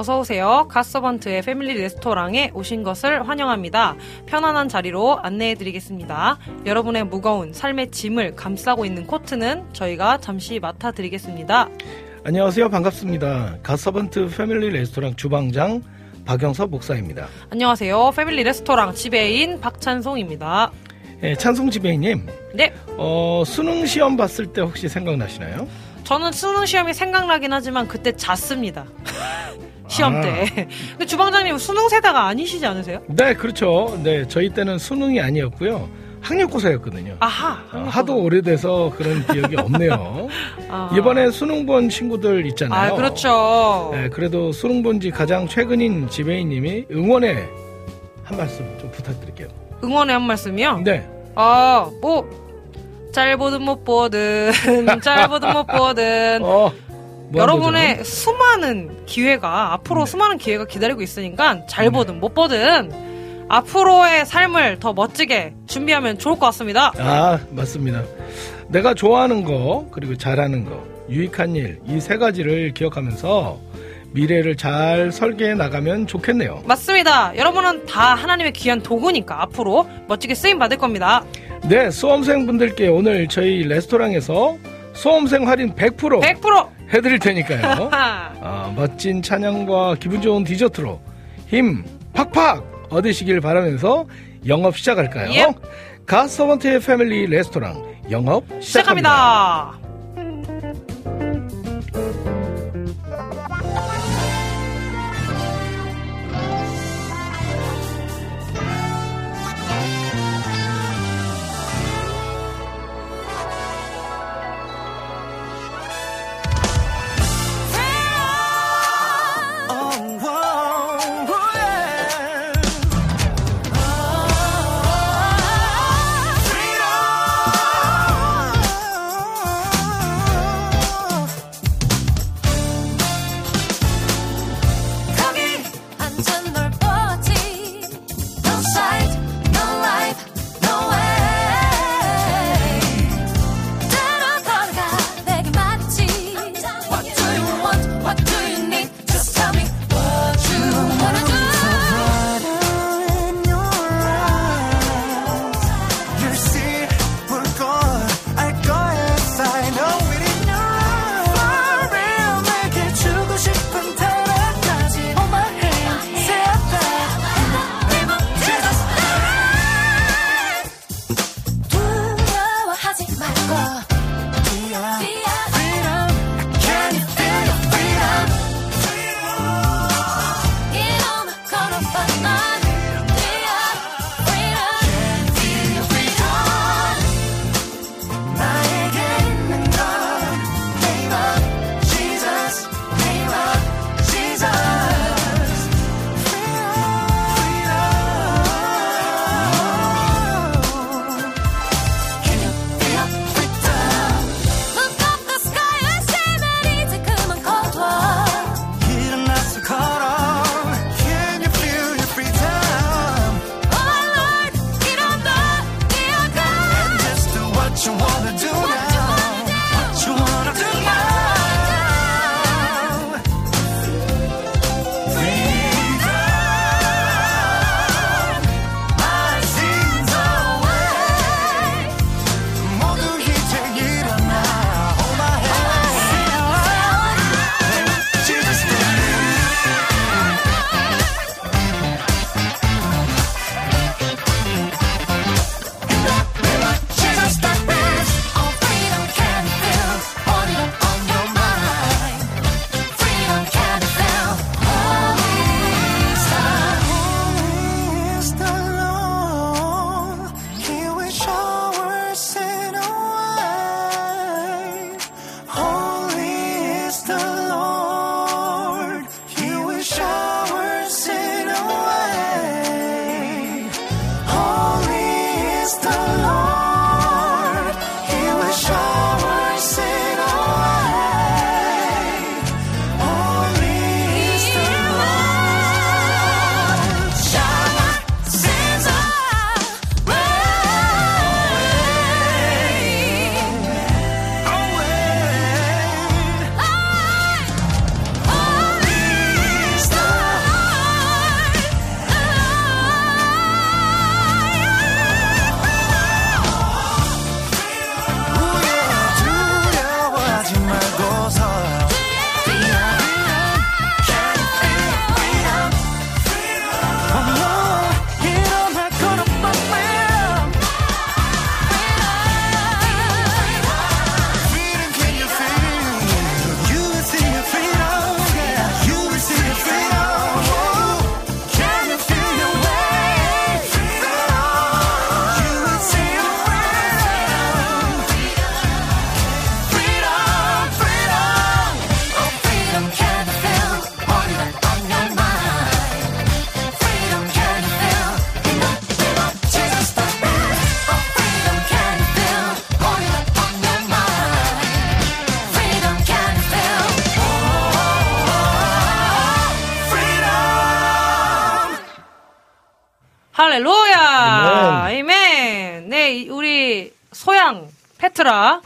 어서 오세요. 갓서번트의 패밀리 레스토랑에 오신 것을 환영합니다. 편안한 자리로 안내해 드리겠습니다. 여러분의 무거운 삶의 짐을 감싸고 있는 코트는 저희가 잠시 맡아 드리겠습니다. 안녕하세요. 반갑습니다. 갓서번트 패밀리 레스토랑 주방장 박영섭 목사입니다. 안녕하세요. 패밀리 레스토랑 지배인 박찬송입니다. 예, 찬송 지배인님, 네. 어, 수능 시험 봤을 때 혹시 생각나시나요? 저는 수능 시험이 생각나긴 하지만 그때 잤습니다. 시험 아. 때. 근데 주방장님 수능 세대가 아니시지 않으세요? 네, 그렇죠. 네, 저희 때는 수능이 아니었고요. 학력고사였거든요. 아하. 어, 하도 오래돼서 그런 기억이 없네요. 아. 이번에 수능 본 친구들 있잖아요. 아, 그렇죠. 네, 그래도 수능 본 지 가장 최근인 지배인님이 응원의 한 말씀 좀 부탁드릴게요. 응원의 한 말씀이요? 네. 아, 뭐, 잘 보든 못 보든, 잘 보든 못 보든, 어, 뭐 여러분의 수많은 기회가, 앞으로 네. 수많은 기회가 기다리고 있으니까, 잘 보든 못 보든, 앞으로의 삶을 더 멋지게 준비하면 좋을 것 같습니다. 아, 맞습니다. 내가 좋아하는 거, 그리고 잘하는 거, 유익한 일, 이 세 가지를 기억하면서 미래를 잘 설계해 나가면 좋겠네요. 맞습니다. 여러분은 다 하나님의 귀한 도구니까 앞으로 멋지게 쓰임 받을 겁니다. 네, 수험생 분들께 오늘 저희 레스토랑에서 수험생 할인 100% 100%! 해드릴 테니까요. 하! 아, 멋진 찬양과 기분 좋은 디저트로 힘 팍팍 얻으시길 바라면서 영업 시작할까요? 예. 가서번트의 패밀리 레스토랑 영업 시작합니다. 시작합니다.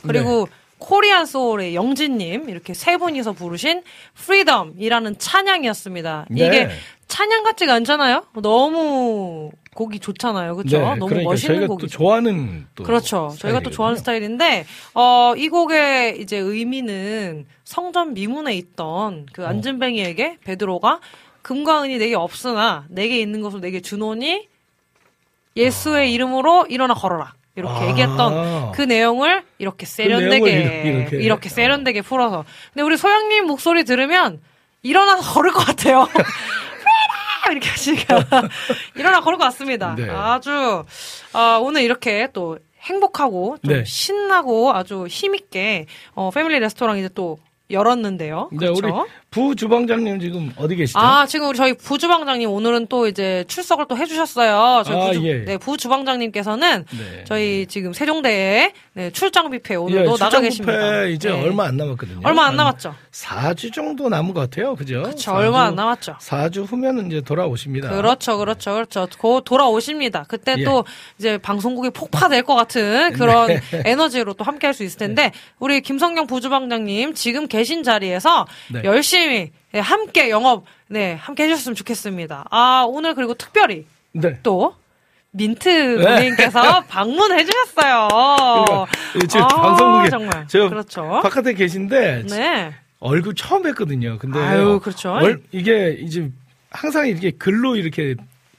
그리고 네. 코리안 소울의 영진님, 이렇게 세 분이서 부르신 Freedom이라는 찬양이었습니다. 네. 이게 찬양 같지가 않잖아요? 너무 곡이 좋잖아요. 그렇죠? 네, 너무 그러니까 멋있는 곡이 좋아하는 또 그렇죠. 스타일이거든요. 저희가 또 좋아하는 스타일인데 어, 이 곡의 이제 의미는 성전 미문에 있던 그 어. 앉은뱅이에게 베드로가 금과 은이 내게 없으나 내게 있는 것을 내게 주노니 예수의 아. 이름으로 일어나 걸어라. 이렇게 아. 얘기했던 그 내용을 이렇게 그 세련되게 그 이렇게, 이렇게, 세련되게 풀어서. 근데 우리 소영님 목소리 들으면 일어나서 걸을 것 같아요. 이렇게 하시니까 일어나 걸을 것 같습니다. 네. 아주 어, 오늘 이렇게 또 행복하고 좀 네. 신나고 아주 힘있게 어, 패밀리 레스토랑 이제 또 열었는데요. 네, 그렇죠? 우리 부주방장님 지금 어디 계시죠? 아, 지금 우리 저희 부주방장님 오늘은 또 이제 출석을 또 해주셨어요. 저희 아, 부주, 예. 네, 부주방장님께서는 네. 저희 지금 세종대에 네, 출장 뷔페 오늘도 예, 나가 계십니다. 이제 네. 얼마 안 남았거든요. 얼마 안 남았죠. 4주 정도 남은 것 같아요. 그죠? 그렇죠. 얼마 안 남았죠. 4주 후면 이제 돌아오십니다. 그렇죠. 그렇죠. 그렇죠. 곧 돌아오십니다. 그때 예. 또 이제 방송국이 폭파될 것 같은 그런 네. 에너지로 또 함께 할 수 있을 텐데 우리 김성경 부주방장님 지금 계신 자리에서 네. 열심히 열심히 네, 함께 영업 네 함께 해주셨으면 좋겠습니다. 아 오늘 그리고 특별히 네. 또 민트 고객님께서 네. 방문해 주셨어요. 그러니까 지금 아, 방송국에 정말 저 그렇죠. 바깥에 계신데 네. 얼굴 처음 뵀거든요. 근데 아유 그렇죠. 얼, 이게 이제 항상 이렇게 글로 이렇게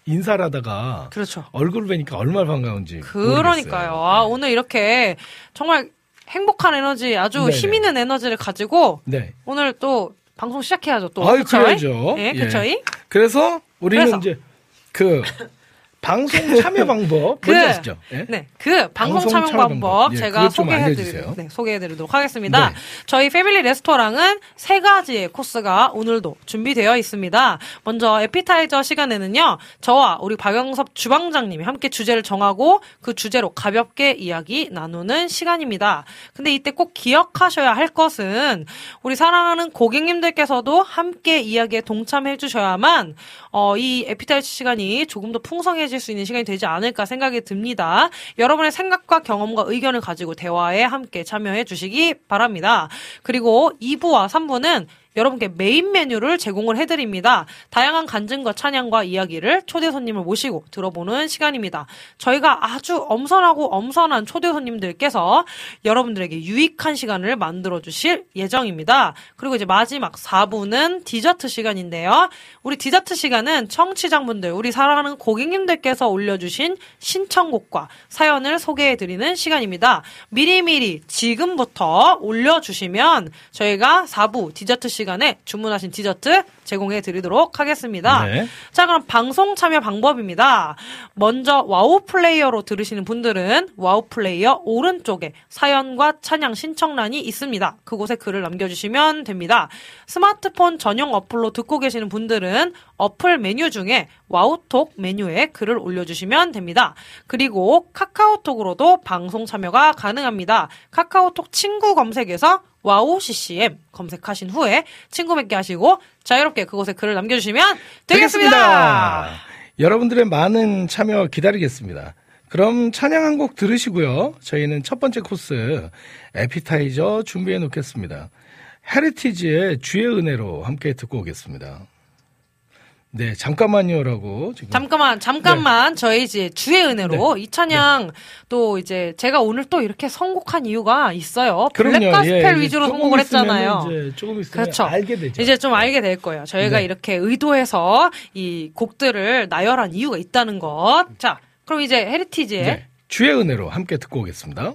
인사를 하다가 그렇죠. 얼굴을 뵈니까 얼마나 반가운지 그러니까요. 아, 오늘 이렇게 정말 행복한 에너지 아주 네네. 힘 있는 에너지를 가지고 네. 오늘 또 방송 시작해야죠 또. 아유, 그래야죠. 네, 그쵸. 예. 그래서 우리는 그래서. 이제 그 방송 참여 방법 그, 뭔지 아시죠? 네? 네, 그 방송, 참여, 방법. 예, 제가 소개해드리, 네, 소개해드리도록 하겠습니다. 네. 저희 패밀리 레스토랑은 세 가지의 코스가 오늘도 준비되어 있습니다. 먼저 에피타이저 시간에는요, 저와 우리 박영섭 주방장님이 함께 주제를 정하고 그 주제로 가볍게 이야기 나누는 시간입니다. 근데 이때 꼭 기억하셔야 할 것은 우리 사랑하는 고객님들께서도 함께 이야기에 동참해 주셔야만 어, 이 에피타이저 시간이 조금 더 풍성해질 수 있는 시간이 되지 않을까 생각이 듭니다. 여러분의 생각과 경험과 의견을 가지고 대화에 함께 참여해 주시기 바랍니다. 그리고 2부와 3부는 여러분께 메인 메뉴를 제공을 해드립니다. 다양한 간증과 찬양과 이야기를 초대 손님을 모시고 들어보는 시간입니다. 저희가 아주 엄선하고 엄선한 초대 손님들께서 여러분들에게 유익한 시간을 만들어 주실 예정입니다. 그리고 이제 마지막 4부는 디저트 시간인데요. 우리 디저트 시간은 청취자분들, 우리 사랑하는 고객님들께서 올려주신 신청곡과 사연을 소개해드리는 시간입니다. 미리미리 지금부터 올려주시면 저희가 4부 디저트 시간 시간에 주문하신 디저트 제공해 드리도록 하겠습니다. 네. 자, 그럼 방송 참여 방법입니다. 먼저 와우 플레이어로 들으시는 분들은 와우 플레이어 오른쪽에 사연과 찬양 신청란이 있습니다. 그곳에 글을 남겨주시면 됩니다. 스마트폰 전용 어플로 듣고 계시는 분들은 어플 메뉴 중에 와우톡 메뉴에 글을 올려주시면 됩니다. 그리고 카카오톡으로도 방송 참여가 가능합니다. 카카오톡 친구 검색에서 와우 CCM 검색하신 후에 친구 맺기 하시고 자유롭게 그곳에 글을 남겨주시면 되겠습니다. 여러분들의 많은 참여 기다리겠습니다. 그럼 찬양 한 곡 들으시고요. 저희는 첫 번째 코스 에피타이저 준비해 놓겠습니다. 헤리티지의 주의 은혜로 함께 듣고 오겠습니다. 네, 잠깐만요라고 지금 잠깐만, 잠깐만, 저희 이제 주의 은혜로 네. 이 찬양 또 이제 제가 오늘 또 이렇게 선곡한 이유가 있어요. 그럼요. 블랙 가스펠 예, 위주로 선곡을 했잖아요. 이제 조금 있으면 그렇죠. 알게 되죠. 이제 좀 알게 될 거예요. 저희가 네. 이렇게 의도해서 이 곡들을 나열한 이유가 있다는 것. 자, 그럼 이제 헤리티지의 네, 주의 은혜로 함께 듣고 오겠습니다.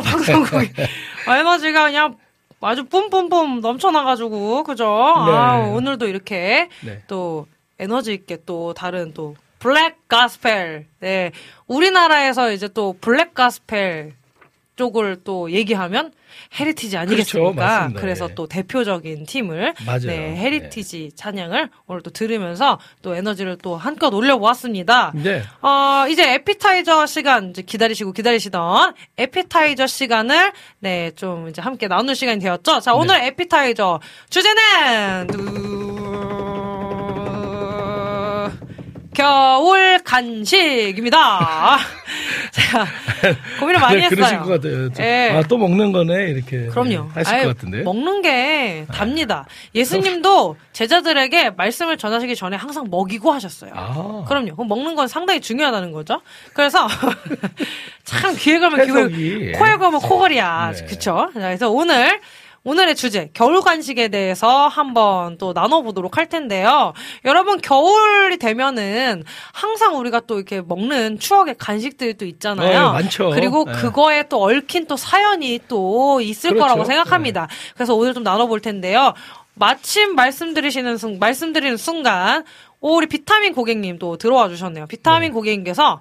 같아요, 방송국이. 에너지가 그냥 아주 뿜뿜뿜 넘쳐나가지고, 그죠? 아, 오늘도 이렇게 네. 또 에너지 있게 또 다른 또 블랙 가스펠. 네. 우리나라에서 이제 또 블랙 가스펠 쪽을 또 얘기하면 헤리티지 아니겠습니까? 그렇죠. 맞습니다. 래서 예. 또 대표적인 팀을 맞아요. 네, 헤리티지 찬양을 오늘 또 들으면서 또 에너지를 또 한껏 올려보았습니다. 네. 어, 이제 에피타이저 시간 이제 기다리시고 기다리시던 에피타이저 시간을 네, 좀 이제 함께 나눌 시간이 되었죠. 네. 자, 오늘 에피타이저 주제는 두... 겨울 간식입니다. 제가 고민을 많이 네, 했어요. 그러실 것 같아요. 좀, 예. 아, 또 먹는 거네. 이렇게. 그럼요. 하실 아유, 것 같은데. 먹는 게 답니다. 예수님도 제자들에게 말씀을 전하시기 전에 항상 먹이고 하셨어요. 아. 그럼요. 그럼 먹는 건 상당히 중요하다는 거죠. 그래서 참 귀에 걸면 해석이, 귀 예. 코에 걸면 코걸이야. 네. 그쵸? 자, 그래서 오늘 오늘의 주제 겨울 간식에 대해서 한번 또 나눠보도록 할 텐데요. 여러분 겨울이 되면은 항상 우리가 또 이렇게 먹는 추억의 간식들이 또 있잖아요. 네, 많죠. 그리고 네. 그거에 또 얽힌 또 사연이 또 있을 그렇죠. 거라고 생각합니다. 그래서 오늘 좀 나눠볼 텐데요. 마침 말씀드리시는 순 말씀드리는 순간 오 우리 비타민 고객님 또 들어와 주셨네요. 비타민 고객님께서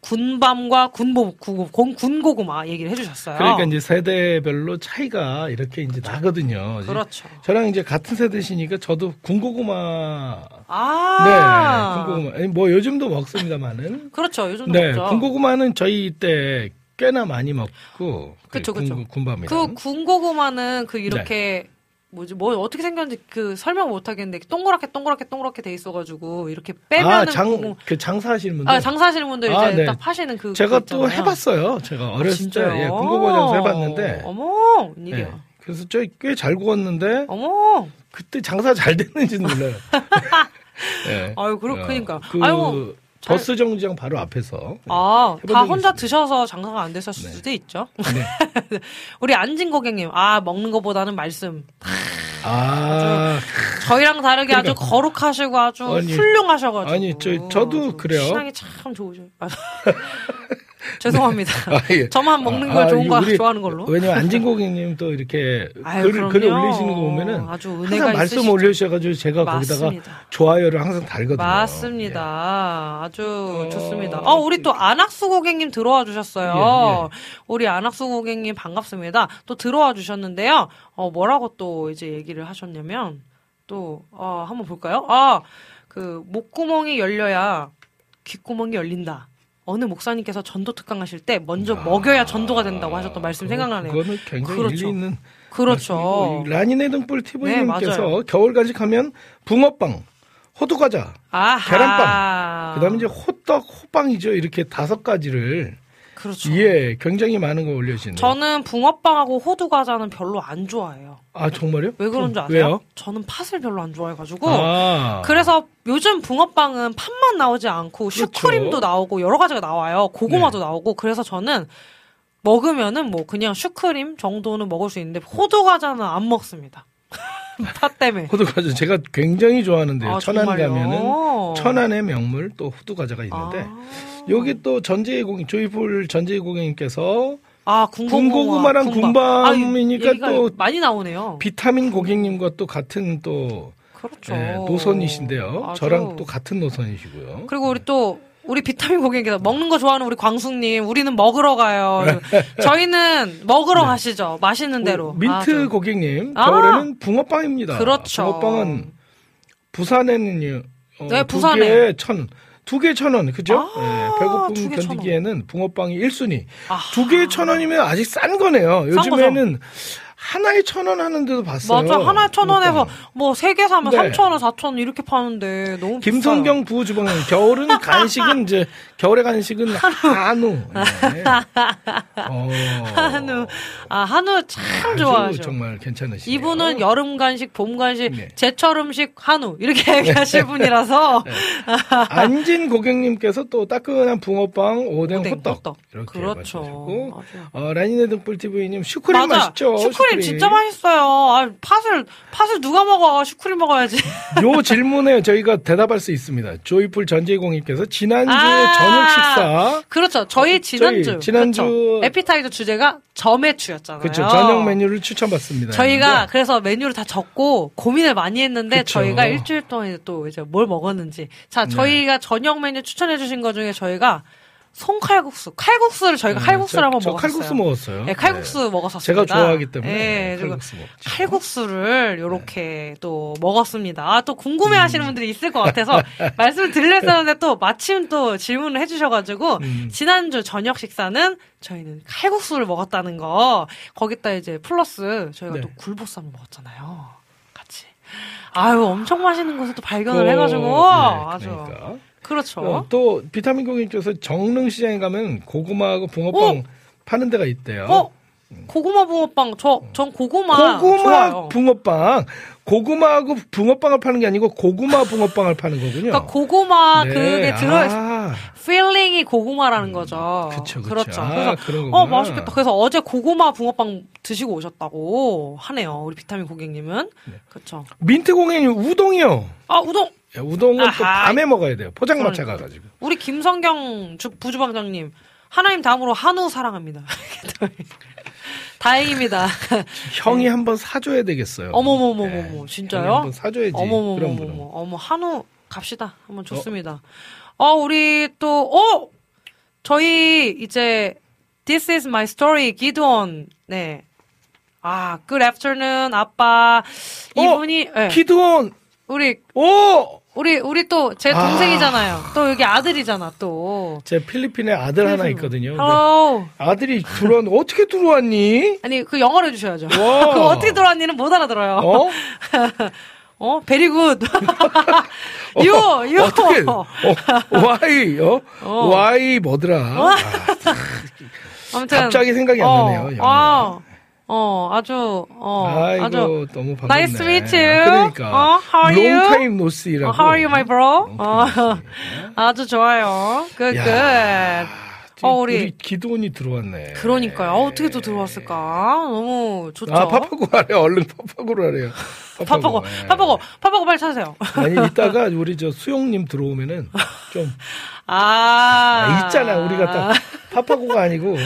군밤과 군보 구- 공- 군고구마 얘기를 해주셨어요. 그러니까 이제 세대별로 차이가 이렇게 이제 나거든요. 그렇죠. 저랑 이제 같은 세대시니까 저도 군고구마. 아 네. 군고구마. 뭐 요즘도 먹습니다만은. 그렇죠. 요즘도 네. 먹죠. 군고구마는 저희 때 꽤나 많이 먹고. 그 그쵸, 그쵸. 군, 군밤이랑. 그 군고구마는 그 이렇게 뭐지 뭐 어떻게 생겼는지 그 설명 못 하겠는데 동그랗게 동그랗게 동그랗게 돼 있어가지고 이렇게 빼면은 아, 고구- 장, 그 장사하시는 분들. 아, 장사하시는 분들 이제 아, 네. 딱 파시는 그 제가 또. 해봤어요. 제가 아, 어렸을 때 진짜요? 예, 군고구마 장사 해봤는데. 어머, 웬일이야. 예. 그래서 저 꽤 잘 구웠는데 어머. 그때 장사 잘 됐는지는 몰라요. 예. 아유, 그렇- 어, 그러니까. 그 아유, 버스 정류장 바로 앞에서. 아, 해본 다 혼자 있습니다. 드셔서 장사가 안 되셨을 네. 수도 있죠. 네. 우리 안진 고객님, 아, 먹는 것보다는 말씀. 아, 저희랑 다르게 아주 그러니까. 거룩하시고 아주 아니, 훌륭하셔가지고. 아니, 저- 저도 아주 그래요. 신앙이 참 좋으셔요. 아, 죄송합니다. 아, 예. 저만 먹는 걸 아, 좋은 거 우리- 좋아하는 걸로. 왜냐면 안진 고객님 또 이렇게 아유, 글. 글을 올리시는 거 보면은 아주 항상 은혜가 말씀 있으시죠. 올려주셔가지고 제가 맞습니다. 거기다가 좋아요를 항상 달거든요. 맞습니다. 아주 어, 좋습니다. 어, 우리 또 안학수 고객님 들어와 주셨어요. 예, 우리 안학수 고객님 반갑습니다. 또 들어와 주셨는데요. 어, 뭐라고 또 이제 얘기를 하셨냐면, 또, 어, 한번 볼까요? 아, 그, 목구멍이 열려야 귓구멍이 열린다. 어느 목사님께서 전도 특강 하실 때 먼저 먹여야 전도가 된다고 하셨던 말씀 생각나네요. 아, 그거는 굉장히 그렇죠. 일리 있는 그렇죠. 라니네 등불 네, TV님께서 맞아요. 겨울 간식하면 붕어빵, 호두과자, 아하. 계란빵, 그다음에 이제 호떡, 호빵이죠. 이렇게 다섯 가지를 그렇죠. 예, 굉장히 많은 거 올려주시네요. 저는 붕어빵하고 호두 과자는 별로 안 좋아해요. 아 정말요? 왜 그런 줄 어, 아세요? 왜요? 저는 팥을 별로 안 좋아해가지고. 아, 그래서 요즘 붕어빵은 팥만 나오지 않고 그렇죠. 슈크림도 나오고 여러 가지가 나와요. 고구마도 네. 나오고. 그래서 저는 먹으면은 뭐 그냥 슈크림 정도는 먹을 수 있는데 호두 과자는 안 먹습니다. 팥 때문에. 호두 과자 제가 굉장히 좋아하는데요. 아, 천안 정말요? 가면은 천안의 명물 또 호두 과자가 있는데 아. 여기 또 전재희 고객 조이풀 전재희 고객님께서 아, 군고구마, 군고구마랑 군밤이니까 아, 얘기가 또 많이 나오네요. 비타민 고객님과 또 같은 또 그렇죠. 예, 노선이신데요. 아주. 저랑 또 같은 노선이시고요. 그리고 우리 또 우리 비타민 고객님께서 먹는 거 좋아하는 우리 광숙님, 우리는 먹으러 가요. 저희는 먹으러 가시죠. 맛있는 대로. 어, 민트 아주. 고객님 아. 겨울에는 붕어빵입니다. 그렇죠. 붕어빵은 부산에는요. 어, 네, 두 부산에. 천, 두 개 천 원, 그죠? 아, 예, 배고픔 두개. 견디기에는 붕어빵이 1순위. 아. 두 개에 천 원이면 아직 싼 거네요. 싼 요즘에는 하나에 천 원 하는 데도 봤어요. 맞아. 하나에 천 원에서. 뭐 세 개 사면 네. 삼천 원, 사천 원 이렇게 파는데 너무 김성경 부주방은 겨울은 간식은 이제 겨울의 간식은 한우. 예. 어, 비싸요. 한우. 아, 한우 참 좋아하죠. 정말 괜찮으시네요. 이분은 여름 간식, 봄 간식, 네. 제철 음식 한우 이렇게 얘기하실 분이라서 안진 고객님께서 또 따끈한 붕어빵, 오뎅, 오뎅, 호떡, 호떡. 이렇게 그렇죠. 어, 라니네 등불 TV님 슈크림 맞아. 맛있죠? 슈크림. 슈크림 진짜 맛있어요. 아, 팥을 팥을 누가 먹어? 슈크림 먹어야지. 요 질문에 저희가 대답할 수 있습니다. 조이풀 전재공님께서 지난주에 아. 저녁 식사 그렇죠. 저희 지난주 저희 지난주- 그렇죠. 에피타이저 주제가 점액추였잖아요. 그렇죠. 저녁 메뉴를 추천받습니다. 저희가 그래서 메뉴를 다 적고 고민을 많이 했는데 그쵸. 저희가 일주일 동안 또 이제 뭘 먹었는지 자 네. 저희가 저녁 메뉴 추천해 주신 것 중에 저희가 송칼국수 칼국수를 저희가 칼국수를 한번 네, 저 먹었어요. 칼국수 먹었어요. 네, 칼국수 네. 먹었었습니다. 제가 좋아하기 때문에 네, 칼국수 먹죠. 칼국수를 요렇게 또 먹었습니다. 아, 또 궁금해 하시는 음. 분들이 있을 것 같아서 말씀을 드리려했었는데 또 마침 또 질문을 해주셔가지고 음. 지난주 저녁 식사는 저희는 칼국수를 먹었다는 거 거기다 이제 플러스 저희가 네. 또 굴보쌈을 먹었잖아요. 같이. 아유, 엄청 맛있는 곳을 또 발견을 또, 해가지고 네, 아주. 그러니까. 그렇죠. 어, 또 비타민 고객님께서 정릉 시장에 가면 고구마하고 붕어빵 파는 데가 있대요. 어? 고구마 붕어빵, 저, 전 고구마. 고구마 좋아요. 붕어빵. 고구마하고 붕어빵을 파는 게 아니고 고구마 붕어빵을 파는 거군요. 그러니까 고구마 네. 그게 들어 아, filling이 고구마라는 거죠. 그쵸, 그쵸. 그렇죠. 아, 그래서. 어 맛있겠다. 그래서 어제 고구마 붕어빵 드시고 오셨다고 하네요. 우리 비타민 고객님은. 그렇죠. 민트 공인이 우동이요. 아 우동. 야, 우동은 또 아하. 밤에 먹어야 돼요. 포장마차 그러니까. 가가지고. 우리 김성경 주, 부주방장님 하나님 다음으로 한우 사랑합니다. 다행입니다. 형이 한번 사줘야 되겠어요. 어머머머머머 네. 진짜요? 한번 사줘야지. 그럼. 어머 한우 갑시다. 한번 좋습니다. 어, 우리 또 어! 저희 이제 This is my story 기드원 네. 아, good afternoon 아빠 이분이 네. 키드온. 우리 오. 우리 우리 또 이제 아. 동생이잖아요. 또 여기 아들이잖아 또. 제 필리핀에 아들 하나 있거든요. Hello. 아들이 들어왔 어떻게 들어왔니? 아니 그 영어로 해주셔야죠. 와. 그 어떻게 들어왔니는 못 알아들어요. 어? 어, very good. You, you. 어떻게? 어, why, 어? 어. Why 뭐더라? 아, 아무튼 갑자기 생각이 안 나네요, 영어. 아, 어, 아주 어, 아이고 아주 너무 반갑네. Nice to meet you. 그러니까. 어, how are you? Long time no see라고. 어, how are you, my bro? 어. 아주 좋아요. Good, 야, good. 어, 우리- 우리 기도원이 들어왔네. 그러니까요. 어, 어떻게 또 들어왔을까? 너무 좋죠. 아, 파파고 하래. 얼른 파파고로 하래요. 파파고, 예. 파파고, 파파고 빨리 찾으세요. 아니, 이따가 우리 저 수용님 들어오면은 좀 아, 아, 있잖아. 우리가 딱 파파고가 아니고.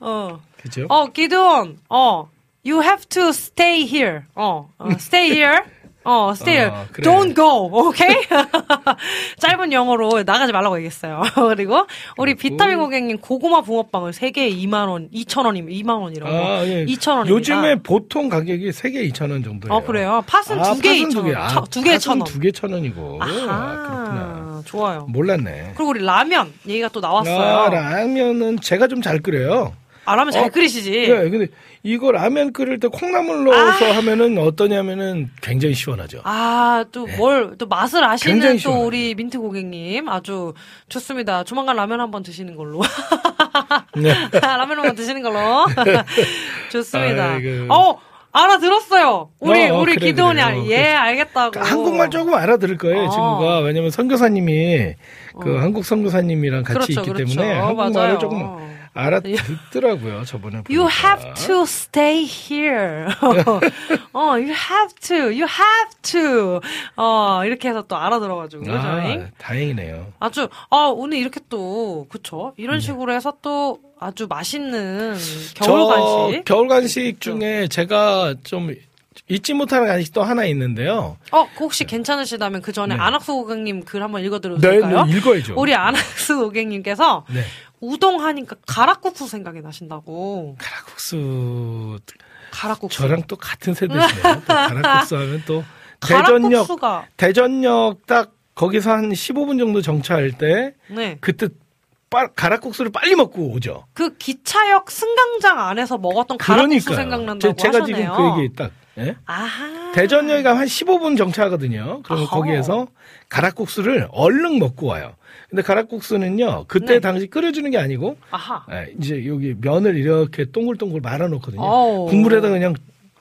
어. 그죠? 어, 기드온, 어, you have to stay here. 어, 어, stay here. 어, stay here. 어, 그래. Don't go. 오케이? 짧은 영어로 나가지 말라고 얘기했어요. 그리고 우리 비타민 고객님 고구마 붕어빵을 3개에 2만 원, 2천 원이면 2만 원이라고. 아, 예. 2천원입니다. 요즘에 보통 가격이 3개 2,000원 정도예요. 어, 그래요? 팥은 아, 두 개에 팥은 두 2천원. 개. 아, 두 개에 팥은 천원. 두개 천원이고. 아, 그렇구나. 아하, 좋아요. 몰랐네. 그리고 우리 라면 얘기가 또 아, 나왔어요. 라면은 제가 좀 잘 끓여요. 아, 라면 잘 어, 끓이시지? 네, 근데 이거 라면 끓일 때 콩나물 넣어서 하면은 어떠냐면은 굉장히 시원하죠. 아, 또 뭘, 또 맛을 아시는 또. 우리 민트 고객님. 아주 좋습니다. 조만간 라면 한번 드시는 걸로. 네. 라면 한번 드시는 걸로. 좋습니다. 아이고. 어, 알아들었어요. 우리, 어, 어, 우리 그래, 기도원이, 그래. 알- 어, 예, 그래. 알겠다고. 한국말 조금 알아들을 거예요, 어. 친구가. 왜냐면 선교사님이 그 한국 선교사님이랑 같이 그렇죠, 있기 그렇죠. 때문에 한국말을 맞아요. 조금 알아듣더라고요, 저번에. You 보니까. have to stay here. 어, you have to, you have to. 어, 이렇게 해서 또 알아들어가지고, 저희. 아, 다행이네요. 아주 아 오늘 이렇게 또 그쵸 네. 이런 식으로 해서 또 아주 맛있는 겨울 간식 저 겨울 간식 중에 제가 좀 잊지 못하는 간식 또 하나 있는데요. 어 혹시 괜찮으시다면 그 전에 네. 안학수 고객님 글 한번 읽어드려도 네, 될까요? 네, 읽어야죠. 우리 안학수 고객님께서 네. 우동 하니까 가락국수 생각이 나신다고 가락국수 가락국수 저랑 또 같은 세대시네요. 또 가락국수 하면 또 대전역 가락국수가 대전역 딱 거기서 한 15분 정도 정차할 때 네. 그때 빠, 가락국수를 빨리 먹고 오죠. 그 기차역 승강장 안에서 먹었던 가락국수 그러니까요. 생각난다고 제, 가 하셨네요. 지금 그 얘기 딱 예? 아하. 대전역에 가면 한 15분 정차하거든요. 그러면 어허. 거기에서 가락국수를 얼른 먹고 와요. 근데 가락국수는요, 그때 네. 당시 끓여주는 게 아니고, 아하. 예, 이제 여기 면을 이렇게 동글동글 말아놓거든요. 어우. 국물에다 그냥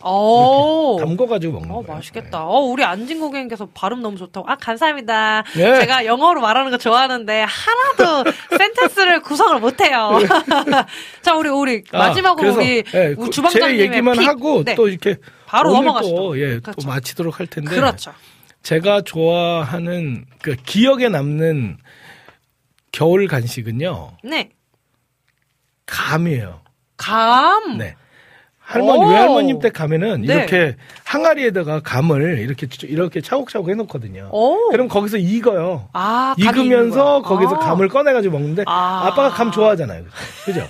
오. 담궈가지고 먹는 어, 거예요. 맛있겠다. 어, 우리 안진 고객님께서 발음 너무 좋다고. 아, 감사합니다. 네. 제가 영어로 말하는 거 좋아하는데, 하나도 센텐스를 구성을 못해요. 자, 우리, 우리, 아, 마지막으로 그래서, 우리, 예, 우리 그 주방장님의 제 얘기만 픽. 하고 네. 또 이렇게 바로 넘어가시죠. 또, 예, 그렇죠. 또 마치도록 할 텐데 그렇죠. 제가 좋아하는 그 기억에 남는 겨울 간식은요 네. 감이에요. 감. 네. 할머니 오. 외할머님 댁 가면은 네. 이렇게 항아리에다가 감을 이렇게 이렇게 차곡차곡 해놓거든요. 오. 그럼 거기서 익어요. 아, 익으면서. 거기서 아. 감을 꺼내가지고 먹는데 아. 아. 빠가감 좋아하잖아요. 그죠?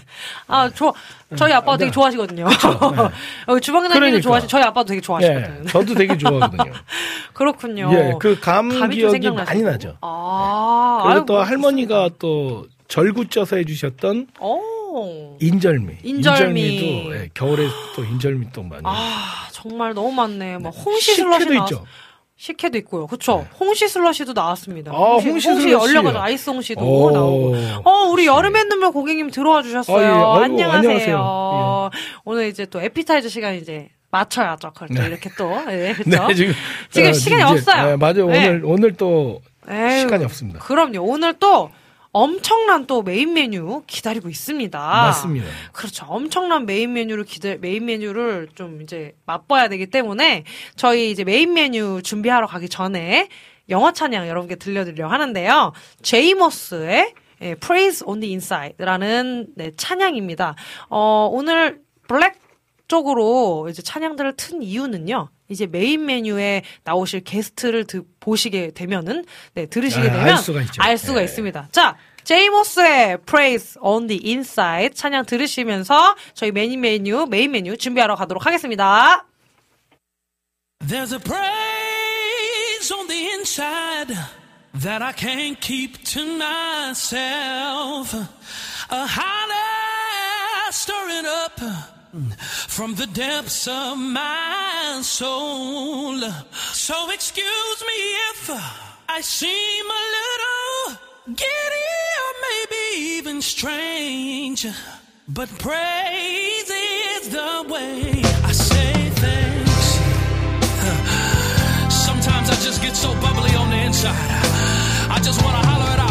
아, 좋아. 저희 아빠도 되게 네. 좋아하시거든요. 네. 여기 주방장님도 그러니까. 좋아하시, 저희 아빠도 되게 좋아하시거든요. 예, 저도 되게 좋아하거든요. 그렇군요. 예, 그감 감이 좀 기억이. 많이 나죠. 아, 그리고 아유, 또 뭐, 할머니가 또 절구 쪄서 해주셨던 오. 인절미. 인절미. 인절미 도 예, 겨울에 또 인절미 또 많이. 아, 정말 너무 많네. 막 홍시 식혜도 슬러시 나왔 있죠. 식혜도 있고요. 그쵸? 홍시 슬러시도 나왔습니다. 아, 홍시 슬러시. 얼려가지고 아이스 홍시도 오. 나오고. 어, 우리 여름의 눈물 고객님 들어와 주셨어요. 아, 예. 안녕하세요. 안녕하세요. 오늘 이제 또 에피타이저 시간 이제 맞춰야죠. 그렇죠. 네. 이렇게 또. 예, 그쵸? 네, 지금 지금 어, 시간이 이제, 없어요. 예, 맞아요. 네. 오늘 오늘 또 에휴, 시간이 없습니다. 그럼요. 오늘 또 엄청난 또 메인 메뉴 기다리고 있습니다. 맞습니다. 그렇죠. 엄청난 메인 메뉴를 기대 메인 메뉴를 좀 이제 맛봐야 되기 때문에 저희 이제 메인 메뉴 준비하러 가기 전에 영어 찬양 여러분께 들려드리려 하는데요. 제이모스의 예, Praise on the Inside라는 네, 찬양입니다. 어, 오늘 블랙 쪽으로 이제 찬양들을 튼 이유는요. 이제 메인 메뉴에 나오실 게스트를 드, 보시게 되면은 네, 들으시게 아, 되면 알 수가 있죠. 알 수가 예. 있습니다. 자, 제이모스의 Praise on the Inside 찬양 들으시면서 저희 메인 메뉴, 메인 메뉴 준비하러 가도록 하겠습니다. There's a praise on the inside that I can't keep to myself. A holler stirring up from the depths of my soul. So excuse me if I seem a little giddy or maybe even strange. But praise is the way I say thanks. Sometimes I just get so bubbly on the inside. I just want to holler it out.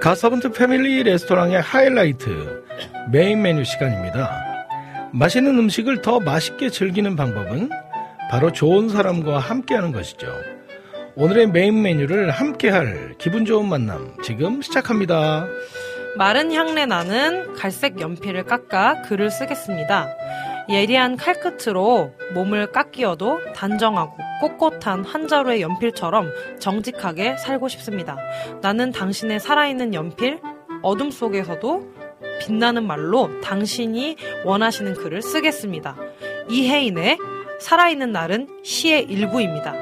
갓서번트 패밀리 레스토랑의 하이라이트 메인 메뉴 시간입니다. 맛있는 음식을 더 맛있게 즐기는 방법은 바로 좋은 사람과 함께하는 것이죠. 오늘의 메인 메뉴를 함께할 기분 좋은 만남 지금 시작합니다. 마른 향내 나는 갈색 연필을 깎아 글을 쓰겠습니다. 예리한 칼끝으로 몸을 깎이어도 단정하고 꼿꼿한 한 자루의 연필처럼 정직하게 살고 싶습니다. 나는 당신의 살아있는 연필, 어둠 속에서도 빛나는 말로 당신이 원하시는 글을 쓰겠습니다. 이혜인의 살아있는 날은 시의 일부입니다.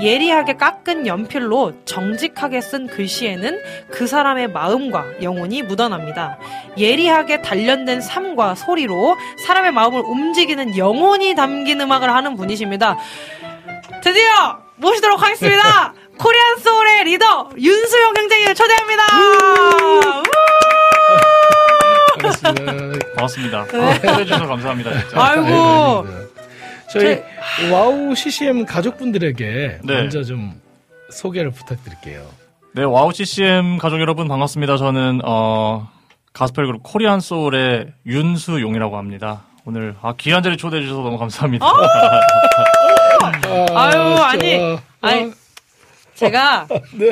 예리하게 깎은 연필로 정직하게 쓴 글씨에는 그 사람의 마음과 영혼이 묻어납니다. 예리하게 단련된 삶과 소리로 사람의 마음을 움직이는 영혼이 담긴 음악을 하는 분이십니다. 드디어 모시도록 하겠습니다. 코리안 소울의 리더 윤수용 형제님을 초대합니다. 반갑습니다. 고맙습니다. 초대해 주셔서 감사합니다. 진짜. 아이고. 저희 와우 CCM 가족분들에게 네. 먼저 좀 소개를 부탁드릴게요. 네, 와우 CCM 가족 여러분 반갑습니다. 저는 어, 가스펠 그룹 코리안 소울의 윤수용이라고 합니다. 오늘 아, 귀한 자리 초대해 주셔서 너무 감사합니다. 아유, 진짜, 아니, 와. 아니, 제가 네.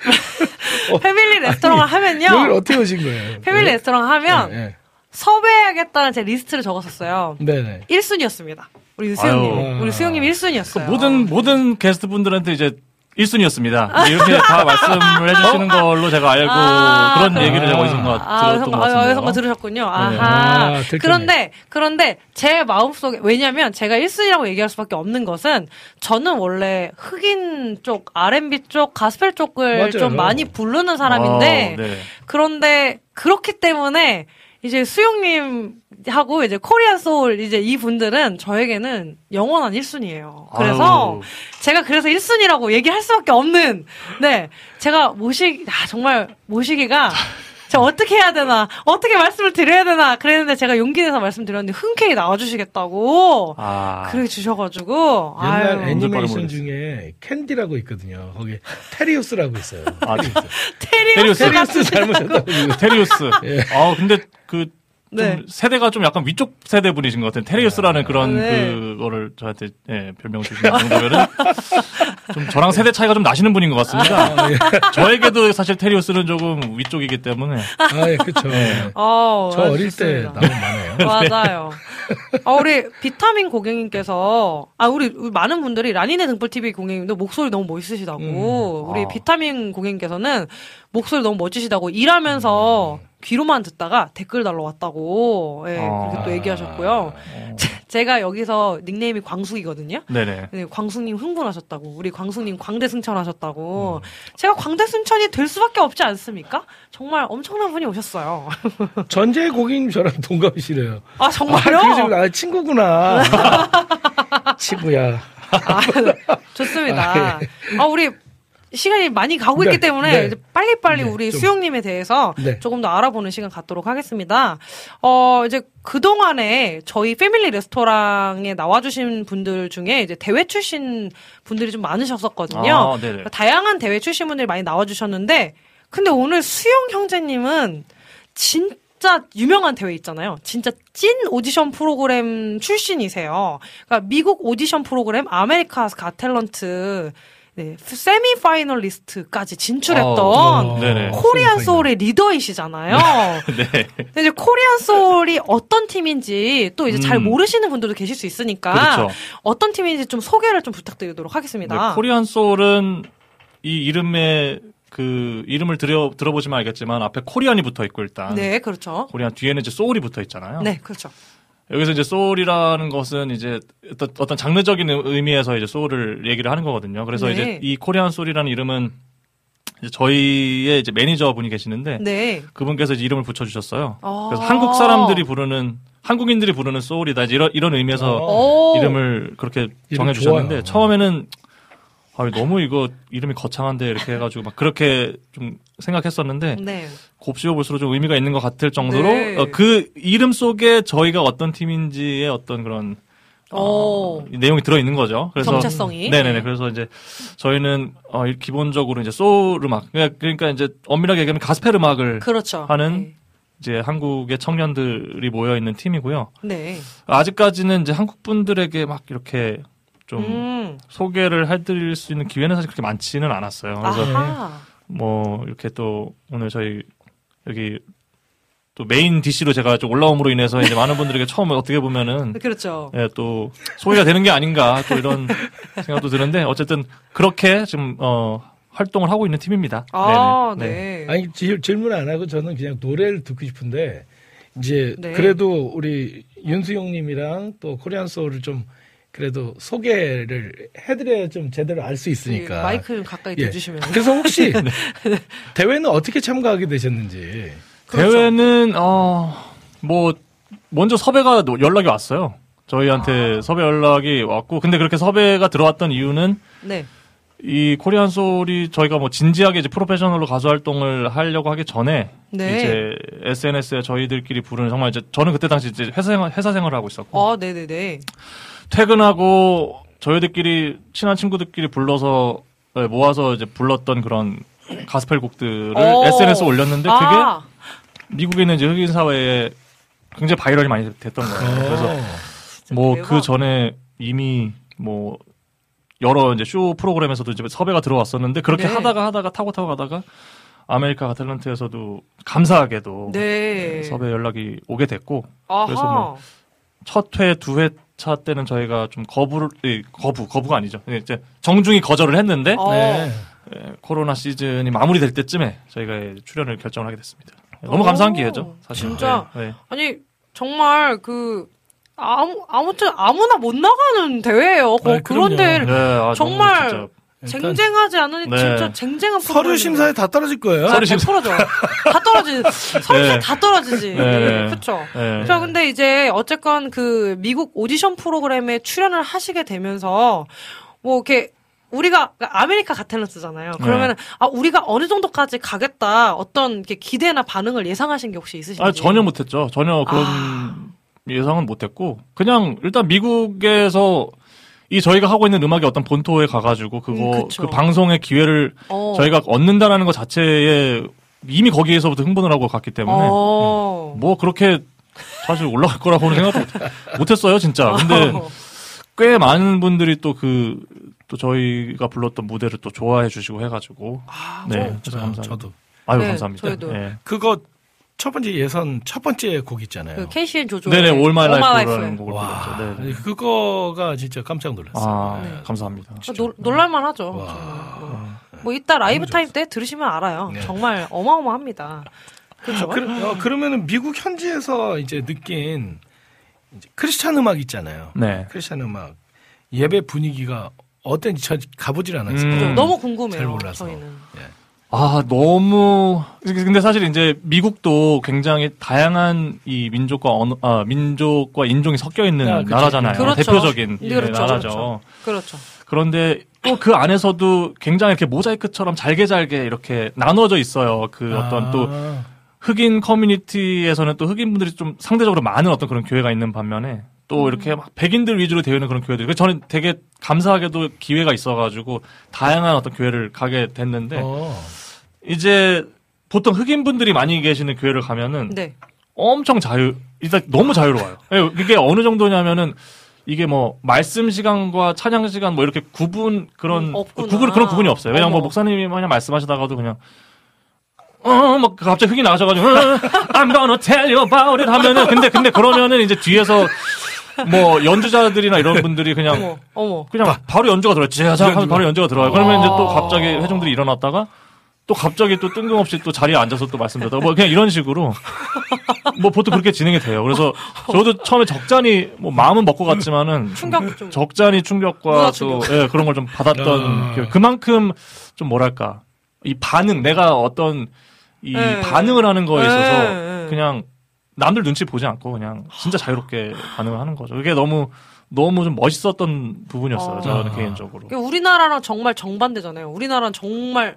패밀리 레스토랑을 하면요. 여기를 어떻게 오신 거예요? 패밀리 네? 레스토랑 하면 네, 섭외하겠다는 제 리스트를 적었었어요. 네. 네. 1순위였습니다. 우리 수용님. 우리 수용님이 그 1순위였어요. 모든 모든 게스트 분들한테 이제 1순위였습니다. 이렇게 다 말씀을 해주시는 걸로 제가 알고 아, 그런 그럼- 얘기를 제가 어디선가 아, 들었던 것 아, 같은데요. 어디선가 들으셨군요. 네. 아하. 아. 그런데, 그런데 제 마음속에, 왜냐면 제가 1순위라고 얘기할 수밖에 없는 것은 저는 원래 흑인 쪽, R&B 쪽, 가스펠 쪽을 맞아요. 좀 많이 부르는 사람인데, 아, 네. 그런데 그렇기 때문에 이제 수영님하고 이제 코리안 소울 이제 이 분들은 저에게는 영원한 1순위예요. 그래서 아유. 제가 그래서 1순위라고 얘기할 수밖에 없는 네 제가 모시 아 정말 모시기가 제가 어떻게 해야 되나 어떻게 말씀을 드려야 되나 그랬는데 제가 용기 내서 말씀드렸는데 흔쾌히 나와주시겠다고 아, 그래 주셔가지고 옛날 아유 애니메이션. 중에 캔디라고 있거든요. 거기 테리우스라고 있어요. 아, 테리우스 테리우스 잘못했다고 지금. 테리우스. 예. 아 근데 그 좀 네. 세대가 좀 약간 위쪽 세대 분이신 것 같아요. 테리우스라는 그런 네. 그거를 저한테 예, 별명 주신 정도면은 좀 저랑 세대 차이가 좀 나시는 분인 것 같습니다. 저에게도 사실 테리우스는 조금 위쪽이기 때문에 아, 예, 그쵸. 어, 저 아주 어릴 때 좋습니다. 나온 많아요. 맞아요. 아, 우리 비타민 고객님께서, 아, 우리, 우리 많은 분들이 라니네 등불TV 고객님도 목소리 너무 멋있으시다고, 우리 아. 비타민 고객님께서는 목소리 너무 멋지시다고 일하면서 음. 귀로만 듣다가 댓글 달러 왔다고, 예, 그렇게 아. 또 얘기하셨고요. 제가 여기서 닉네임이 광숙이거든요. 네네. 네, 광숙님 흥분하셨다고, 우리 광숙님 광대 승천하셨다고, 음. 제가 광대 승천이 될 수밖에 없지 않습니까? 정말 엄청난 분이 오셨어요. 전재 고객님 저랑 동갑이시래요. 아, 아, 정말요? 그러시구나. 아, 친구구나. 친구야. 아, 좋습니다. 아, 우리 시간이 많이 가고 네, 있기 때문에 네. 이제 빨리빨리 네, 우리 좀. 수영님에 대해서 네. 조금 더 알아보는 시간 갖도록 하겠습니다. 어, 이제 그동안에 저희 패밀리 레스토랑에 나와주신 분들 중에 이제 대회 출신 분들이 좀 많으셨었거든요. 아. 그러니까 다양한 대회 출신 분들이 많이 나와주셨는데, 근데 오늘 수용 형제님은 진짜 진짜 유명한 대회 있잖아요. 진짜 찐 오디션 프로그램 출신이세요. 그러니까 미국 오디션 프로그램 America's Got Talent 네, semi finalist까지 진출했던 어, 네네. Korean Soul의 리더이시잖아요. 네. 근데 이제 Korean Soul이 어떤 팀인지 또 이제 잘 음. 모르시는 분들도 계실 수 있으니까 그렇죠. 어떤 팀인지 좀 소개를 좀 부탁드리도록 하겠습니다. 네, 코리안 소울은 이 이름에 그 이름을 들여 들어보시면 알겠지만 앞에 Korean이 붙어 있고 일단 네, 그렇죠. Korean 뒤에는 이제 Soul이 붙어 있잖아요. 네, 그렇죠. 여기서 이제 soul이라는 것은 이제 어떤, 어떤 장르적인 의미에서 이제 soul을 얘기를 하는 거거든요. 그래서 네. 이제 이 Korean Soul이라는 이름은 이제 저희의 이제 매니저 분이 계시는데 네. 그분께서 이제 이름을 붙여주셨어요. 아. 그래서 한국 사람들이 부르는 한국인들이 부르는 soul이다 이제 이런 이런 의미에서 오. 이름을 그렇게 이름 정해주셨는데 좋아요. 처음에는 아, 너무 이거 이름이 거창한데 이렇게 해가지고 막 그렇게 좀 생각했었는데 네. 곱씹어 볼수록 좀 의미가 있는 것 같을 정도로 네. 어, 그 이름 속에 저희가 어떤 팀인지의 어떤 그런 오. 어, 내용이 들어 있는 거죠. 그래서 정체성이. 네네네. 네. 그래서 이제 저희는 어, 이- 기본적으로 이제 소울 음악 그러니까- 그러니까 이제 엄밀하게 얘기하면 가스펠 음악을 그렇죠. 하는 이제 한국의 청년들이 모여 있는 팀이고요. 네. 네. 아직까지는 이제 한국 분들에게 막 이렇게 좀 음. 소개를 해드릴 수 있는 기회는 사실 그렇게 많지는 않았어요. 그래서 아하. 뭐 이렇게 또 오늘 저희 여기 또 메인 DC로 제가 좀 올라옴으로 인해서 이제 많은 분들에게 처음 어떻게 보면은 그렇죠. 예, 또 소개가 되는 게 아닌가 또 이런 생각도 드는데 어쨌든 그렇게 지금 어 활동을 하고 있는 팀입니다. 아, 네네. 네. 아니 질- 질문 안 하고 저는 그냥 노래를 듣고 싶은데 이제 네. 그래도 우리 윤수용님이랑 또 코리안 소울을 좀 그래도 소개를 해드려야 좀 제대로 알 수 있으니까. 이 마이크 좀 가까이 예. 대주시면. 그래서 혹시 대회는 어떻게 참가하게 되셨는지. 그렇죠. 대회는 어 뭐 먼저 섭외가 노- 연락이 왔어요. 저희한테 아. 섭외 연락이 왔고 근데 그렇게 섭외가 들어왔던 이유는 네. 이 Korean Soul이 저희가 뭐 진지하게 이제 프로페셔널로 가수 활동을 하려고 하기 전에 네. 이제 SNS에 저희들끼리 부르는 정말 이제 저는 그때 당시 이제 회사 생활 회사 생활을 하고 있었고 아, 네네네. 퇴근하고 저희들끼리 친한 친구들끼리 불러서 네, 모아서 이제 불렀던 그런 가스펠 곡들을 오. SNS에 올렸는데 그게 아, 미국에 있는 이제 흑인 사회에 굉장히 viral이 많이 됐던 거예요. 그래서 어. 뭐 대박. 그 전에 이미 뭐 여러 이제 쇼 프로그램에서도 이제 섭외가 들어왔었는데 그렇게 네. 하다가 하다가 타고 타고 가다가 America Talent에서도 감사하게도 네. 섭외 연락이 오게 됐고 아하. 그래서 뭐 첫 회, 두 회 차 때는 저희가 좀 거부를 예, 거부 거부가 아니죠. 예, 이제 정중히 거절을 했는데 어. 네. 예, 코로나 시즌이 마무리될 때쯤에 저희가 예, 출연을 결정을 하게 됐습니다. 예, 너무 오, 감사한 기회죠. 사실. 진짜. 네, 네. 아니, 정말 그, 아무, 아무튼 아무나 못 나가는 대회예요. 거- 아이, 그런. 데를 네, 아, 정말 일단 쟁쟁하지 않으니 네. 진짜 쟁쟁한 서류. 심사에 다 떨어질 거예요. 아, 서류 심사. 100%죠. 다 떨어지지. 서류 네. 다 떨어지지. 네. 그쵸. 네. 자, 근데 이제 어쨌건 그 미국 오디션 프로그램에 출연을 하시게 되면서 뭐 이렇게 우리가 America Got Talent잖아요. 그러면 아 우리가 어느 정도까지 가겠다 어떤 이렇게 기대나 반응을 예상하신 게 혹시 있으신지? 아, 전혀 못했죠. 전혀 그런 예상은 못했고 그냥 일단 미국에서 이 저희가 하고 있는 음악이 어떤 본토에 가가지고 그거 음. 그 방송의 기회를 어. 저희가 얻는다라는 것 자체에 이미 거기에서부터 흥분을 하고 갔기 때문에 어. 뭐 그렇게 사실 올라갈 거라고는 생각 못했어요 진짜. 근데 어. 꽤 많은 분들이 또 그또 저희가 불렀던 무대를 또 좋아해 주시고 해가지고 네 그래서 저, 감사합니다. 저도 아유 네, 감사합니다. 저희도. 네. 그거 첫 번째 예선 첫 번째 곡 있잖아요. 그 K-Ci & JoJo. 네네 All My All My Life라는 Life. 곡을 와, 불렀죠. 네. 그거가 진짜 깜짝 놀랐어요. 아 네. 감사합니다. 놀, 놀랄만 하죠. 와. 정말. 뭐, 뭐 이따 라이브 타임 때 들으시면 알아요. 네. 정말 어마어마합니다. 그렇죠. 그, 어, 그러면은 미국 현지에서 이제 느낀 이제 크리스찬 음악 있잖아요. 네. 크리스찬 음악 예배 분위기가 어땠는지 저 가보질 않았어요. 음. 너무 궁금해요. 잘 몰라서. 저희는. 아 너무 근데 사실 이제 미국도 굉장히 다양한 이 민족과 언어, 아, 민족과 인종이 섞여 있는 아. 나라잖아요. 그렇죠. 대표적인 네, 예, 그렇죠, 나라죠. 그렇죠. 그렇죠. 그런데 또 그 안에서도 굉장히 이렇게 모자이크처럼 잘게 잘게 이렇게 나눠져 있어요. 그 어떤 또 아, 흑인 커뮤니티에서는 또 흑인 분들이 좀 상대적으로 많은 어떤 그런 교회가 있는 반면에 또 음. 이렇게 막 백인들 위주로 되어 있는 그런 교회들. 그래서 저는 되게 감사하게도 기회가 있어가지고 다양한 어떤 교회를 가게 됐는데 어. 이제 보통 흑인 분들이 많이 계시는 교회를 가면은 네. 엄청 자유, 일단 너무 자유로워요. 예, 이게 어느 정도냐면은 이게 뭐 말씀 시간과 찬양 시간 뭐 이렇게 구분 그런 음. 구분 그런 구분이 없어요. 왜냐면 뭐. 목사님이 그냥 말씀하시다가도 그냥 어막 갑자기 흑이 나가셔가지고 어, I'm gonna tell you about it 하면은 근데 근데 그러면은 이제 뒤에서 뭐 연주자들이나 이런 분들이 그냥 어머, 어머. 그냥 바로 연주가 들어요. 제자 하면 바로 연주가 들어요. 그러면 이제 또 아. 갑자기 회중들이 일어났다가 또 갑자기 또 뜬금없이 또 자리에 앉아서 또 말씀드렸다. 뭐 그냥 이런 식으로 뭐 보통 그렇게 진행이 돼요. 그래서 저도 처음에 적잖이 뭐 마음은 먹고 갔지만은 충격 좀. 적잖이 충격과 또 충격. 예, 그런 걸 좀 받았던 아. 기억. 그만큼 좀 뭐랄까 이 반응 내가 어떤 이 네. 반응을 하는 거에 있어서 네, 네. 그냥 남들 눈치 보지 않고 그냥 진짜 자유롭게 반응을 하는 거죠. 그게 너무 너무 좀 멋있었던 부분이었어요. 아. 저는 개인적으로. 이게 우리나라랑 정말 정반대잖아요. 우리나라는 정말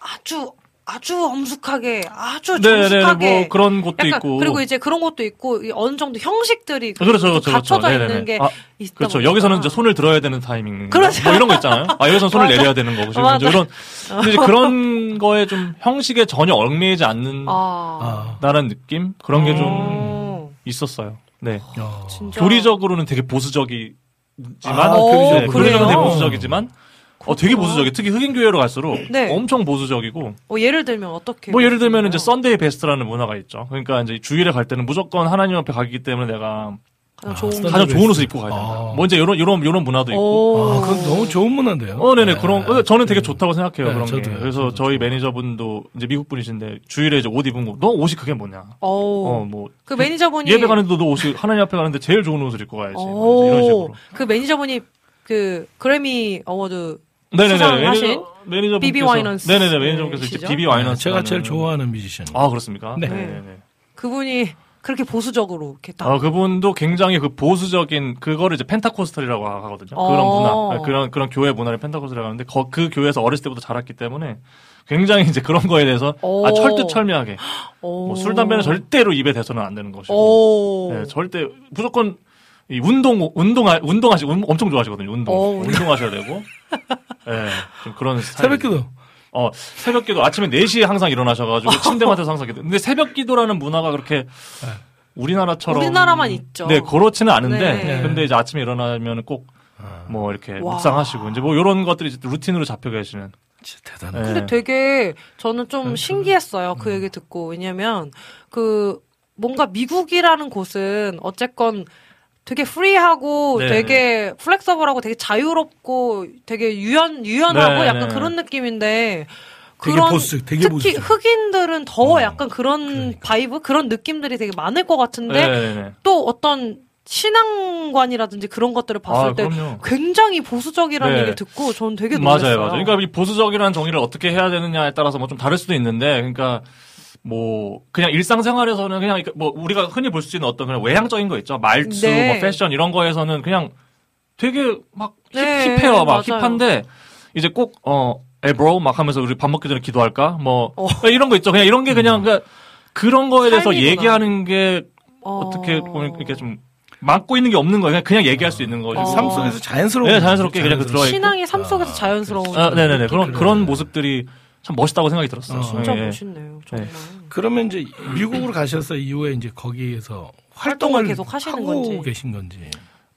아주 아주 엄숙하게 아주 네네 정숙하게 뭐 그런 것도 있고 그리고 이제 그런 것도 있고 이 어느 정도 형식들이 그렇죠 그렇죠 갖춰져 그렇죠. 있는 네네네. 게 아, 있다 그렇죠. 보니까. 여기서는 이제 손을 들어야 되는 타이밍. 그렇죠. 뭐 이런 거 있잖아요. 아, 여기서는 손을. 내려야 되는 거고. 지금. 이제 이런, 근데 이제 그런 거에 좀 형식에 전혀 얽매이지 않는다는 아, 느낌? 그런 게좀 어, 있었어요. 네. 어. 진짜 교리적으로는 되게 보수적이지만, 아, 오, 교리적. 네, 그래요? 교리적으로 되게 보수적이지만, 어, 되게 보수적이에요. 특히 흑인교회로 갈수록 네. 엄청 보수적이고, 어, 예를 들면 어떻게 뭐 예를 들면 이제? Sunday best라는 문화가 있죠. 그러니까 이제 주일에 갈 때는 무조건 하나님 앞에 가기 때문에 내가 가장 좋은 Sunday 가장 좋은 베스트. 옷을 입고 가야 된다. 아. 뭐 이제 이런 이런 이런 문화도 있고. 오. 아, 그건 너무 좋은 문화인데요. 어, 네네 네. 그런 어, 저는 되게 좋다고 생각해요 네, 그런 게. 저도요. 그래서 저도 저희. 매니저분도 이제 미국 분이신데 주일에 이제 옷 입은 거, 너 옷이 그게 뭐냐? 오. 어, 뭐 그 매니저분이 예배 가는데도 너 옷이 하나님 앞에 가는데 제일 좋은 옷을 입고 가야지. 뭐 이런 식으로. 그 매니저분이 그 Grammy Award 네네네. 수상하신 매니저, 매니저분께서 BeBe Winans 네네네 매니저분께서 이제? BeBe 아, Winans. 제가 제일 좋아하는 뮤지션. 아 그렇습니까? 네. 네네네. 그분이 그렇게 보수적으로 이렇게 딱 아, 그분도 굉장히 그 보수적인 그거를 이제 펜타코스탈이라고 하거든요. 그런 어. 문화, 아, 그런 그런 교회 문화를 펜타코스탈이라고 하는데 거- 그 교회에서 어렸을 때부터 자랐기 때문에 굉장히 이제 그런 거에 대해서 오. 아, 철두철미하게 오. 뭐술 담배는 절대로 입에 대서는 안 되는 것이고 오. 네, 절대 무조건 이 운동 운동하 운동하시 운- 엄청 좋아하시거든요. 운동 어, 운동. 운동하셔야 되고 예, 좀 그런 스타일. 새벽기도. 어, 새벽기도 아침에 4시에 항상 일어나셔가지고 침대맡에서 항상 기도. 근데 새벽기도라는 문화가 그렇게 우리나라처럼. 우리나라만 있죠. 네, 그렇지는 않은데. 네. 근데 이제 아침에 일어나면 꼭 뭐 이렇게 와. 묵상하시고 이제 뭐 이런 것들이 이제 루틴으로 잡혀 계시는. 진짜 대단해. 네. 근데 되게 저는 좀 그렇죠. 신기했어요. 음. 그 얘기 듣고. 왜냐면 그 뭔가 미국이라는 곳은 어쨌건 되게 free하고 네. 되게 flexible하고 되게 자유롭고 되게 유연 유연하고 네, 약간 네. 그런 느낌인데 되게 그런 보수, 되게 특히 보수죠. 흑인들은 더 어, 약간 그런 그러니까. vibe 그런 느낌들이 되게 많을 것 같은데 네, 네. 또 어떤 신앙관이라든지 그런 것들을 봤을 아, 때 그럼요. 굉장히 보수적이라는 네. 얘기를 듣고 저는 되게 놀랐어요. 맞아요, 맞아요. 그러니까 이 보수적이라는 정의를 어떻게 해야 되느냐에 따라서 뭐 좀 다를 수도 있는데, 그러니까 뭐 그냥 일상생활에서는 그냥 뭐 우리가 흔히 볼 수 있는 어떤 그냥 외향적인 거 있죠, 말투, 네. 뭐 패션 이런 거에서는 그냥 되게 막 힙, 네, hip해요, 막 맞아요. hip한데 이제 꼭 어, 에브로 막 하면서 우리 밥 먹기 전에 기도할까, 뭐 어. 이런 거 있죠. 그냥 이런 게 그냥 그그런 거에 대해서 삶이구나. 얘기하는 게 어... 어떻게 보면 이렇게 좀 막고 있는 게 없는 거예요. 그냥, 그냥 얘기할 수 있는 거죠. 어. 삶 속에서 자연스러운. 네, 자연스럽게 그냥 그 들어가 있고. 신앙이 삶 속에서 자연스러운 아, 네네네. 느낌. 그런, 그런 모습들이 참 멋있다고 생각이 들었어요. 어. 진짜 예. 멋있네요. 정말. 그러면 이제 미국으로 가셔서 이후에 이제 거기에서 활동을 활동을 계속 하시는 하고 건지. 계신 건지.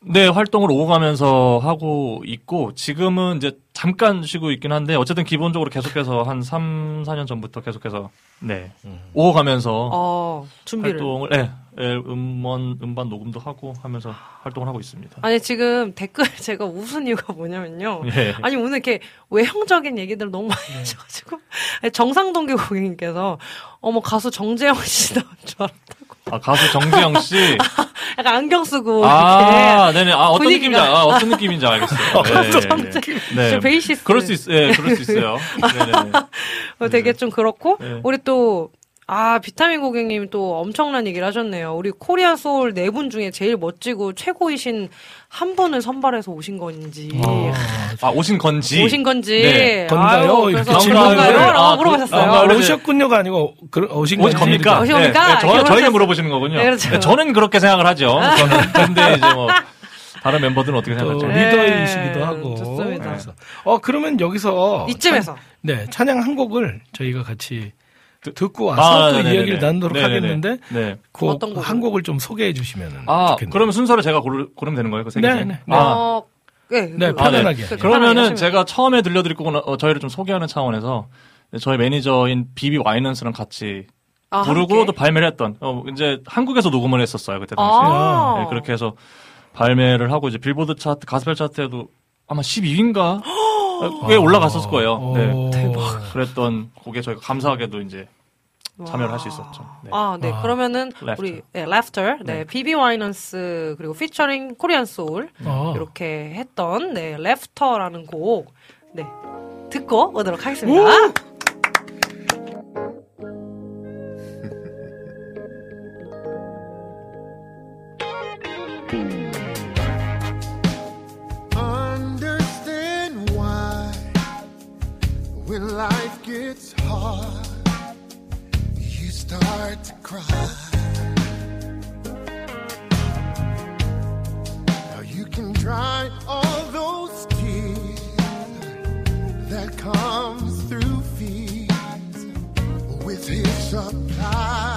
네, 활동을 오고 가면서 하고 있고, 지금은 이제 잠깐 쉬고 있긴 한데, 어쨌든 기본적으로 계속해서 한 3, 4년 전부터 계속해서, 네, 오고 가면서 어, 준비를. 활동을, 네, 예, 음원, 음반 녹음도 하고 하면서 활동을 하고 있습니다. 아니 지금 댓글 제가 웃은 이유가 뭐냐면요. 예. 아니 오늘 이렇게 외형적인 얘기들 너무 많이 네. 하셔가지고 아니, 정상동계 고객님께서 어머 가수 정재영 씨 나온 줄 알았다고. 아, 가수 정재형 씨. 약간 안경 쓰고 이렇게 아, 네네. 아, 어떤 분위기가- 느낌인지, 아, 어떤 느낌인지 알겠어요. 네, 네. 좀 베이시스. 그럴 수 있, 예, 그럴 수 있어요. 네네. 어, 되게 좀 그렇고 네. 우리 또 아, 비타민 고객님 또 엄청난 얘기를 하셨네요. 우리 코리아 소울 네 분 중에 제일 멋지고 최고이신 한 분을 선발해서 오신 건지. 아, 오신 건지. 오신 건지. 네. 건가요? 아유, 그래서 건가요? 아, 라고 그- 물어보셨어요. 아, 아. 오셨군요가 아니고 그, 오신 건지. 겁니까? 오신 겁니까? 네, 네, 저, 저에게. 물어보시는 거군요. 네, 그렇죠. 저는 그렇게 생각을 하죠. 저는. 근데 이제 뭐, 다른 멤버들은 어떻게 또 생각할지. 네, 리더이시기도 하고. 좋습니다. 그래서. 어 그러면 여기서 이쯤에서 찬, 네 찬양 한 곡을 저희가 같이 듣고 와서 아, 또 네네네. 이야기를 나누도록 네네네. 하겠는데 네. 그 어떤 곡을? 한 곡을 좀 소개해 주시면 아, 좋겠네요. 그러면 순서를 제가 고르, 고르면 되는 거예요? 그 세 개? 네? 네, 네. 아, 어, 네, 네, 그- 편안하게. 그- 그러면은 편하게 제가 처음에 들려드릴 곡은 어, 저희를 좀 소개하는 차원에서 저희 매니저인 비비 와이넌스랑 같이 아, 부르고 함께? 또 발매를 했던 어, 이제 한국에서 녹음을 했었어요 그때 당시에 아. 네, 그렇게 해서 발매를 하고 이제 빌보드 차트 가스펠 차트에도 아마 12위인가 꽤 올라갔었을 거예요. 네. 오. 대박. 그랬던 곡에 저희가 감사하게도 이제 참여를 할 수 있었죠. 네. 아, 네. 아. 그러면 Laughter. 우리 네, Laughter, 네, 네. 비비 와이넌스 그리고 피처링 코리안 소울 아. 이렇게 했던 네, Laughter라는 곡 네. 듣고 오도록 하겠습니다. understand when life gets hard you start to cry. Now you can dry all those tears that comes through fears with his supply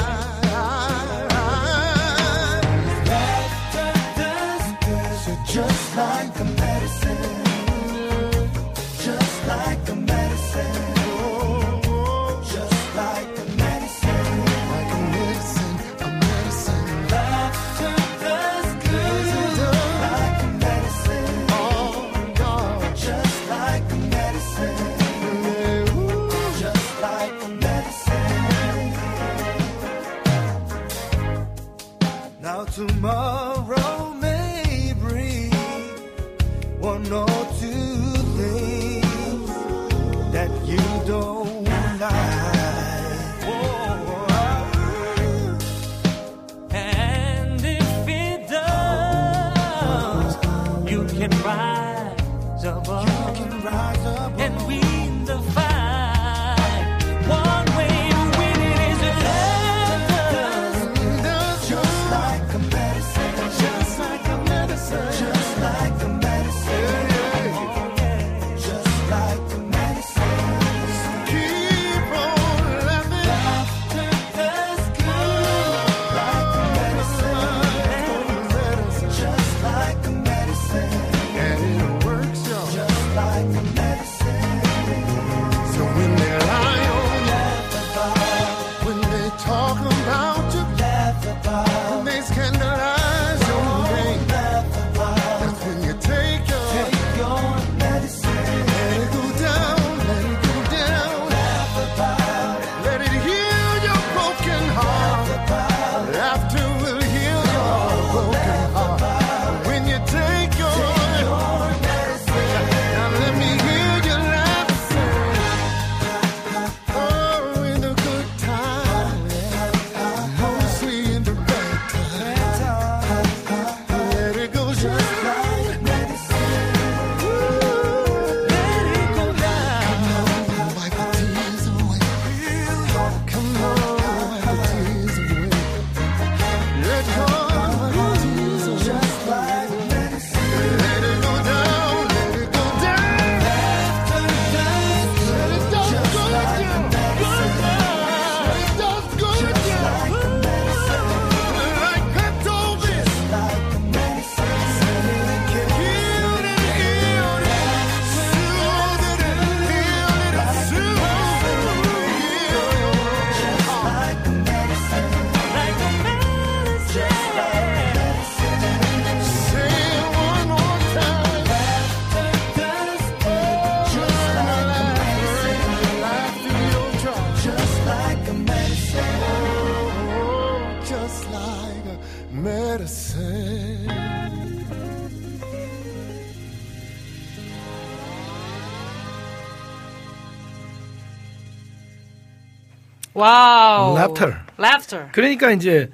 Laughter. 그러니까 이제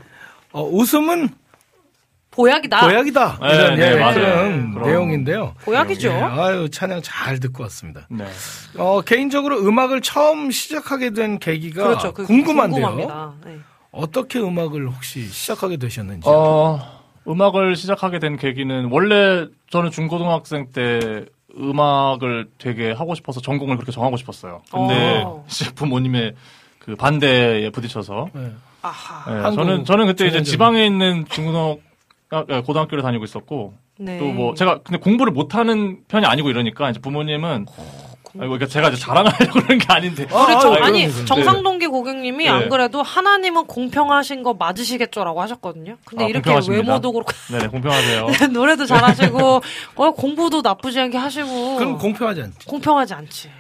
어, 웃음은 보약이다. 보약이다 네, 이런 네, 예, 맞아요. 그런. 내용인데요. 보약이죠. 예, 아유 찬양 잘 듣고 왔습니다. 네. 어, 개인적으로 음악을 처음 시작하게 된 계기가 그렇죠. 그 궁금한데요. 궁금합니다. 네. 어떻게 음악을 혹시 시작하게 되셨는지. 어, 음악을 시작하게 된 계기는 원래 저는 중고등학생 때 음악을 되게 하고 싶어서 전공을 그렇게 정하고 싶었어요. 근데 어. 부모님의 그그 반대에 부딪혀서 네. 아하. 예, 한국 저는 저는 그때 이제. 지방에 있는 중고등 고등학교를 다니고 있었고 네. 또뭐 제가 근데 공부를 못하는 편이 아니고 이러니까 이제 부모님은 아이고 그러니까 제가 이제 자랑하려고 그런 게 아닌데 그렇죠. 아, 아니 그럼요. 정상동기 고객님이 네. 안 그래도 하나님은 공평하신 거 맞으시겠죠라고 하셨거든요. 근데 아, 이렇게 공평하십니다. 외모도 그렇고 네네 공평하세요. 노래도 잘하시고 어, 공부도 나쁘지 않게 하시고 그럼 공평하지 않지. 공평하지 않지.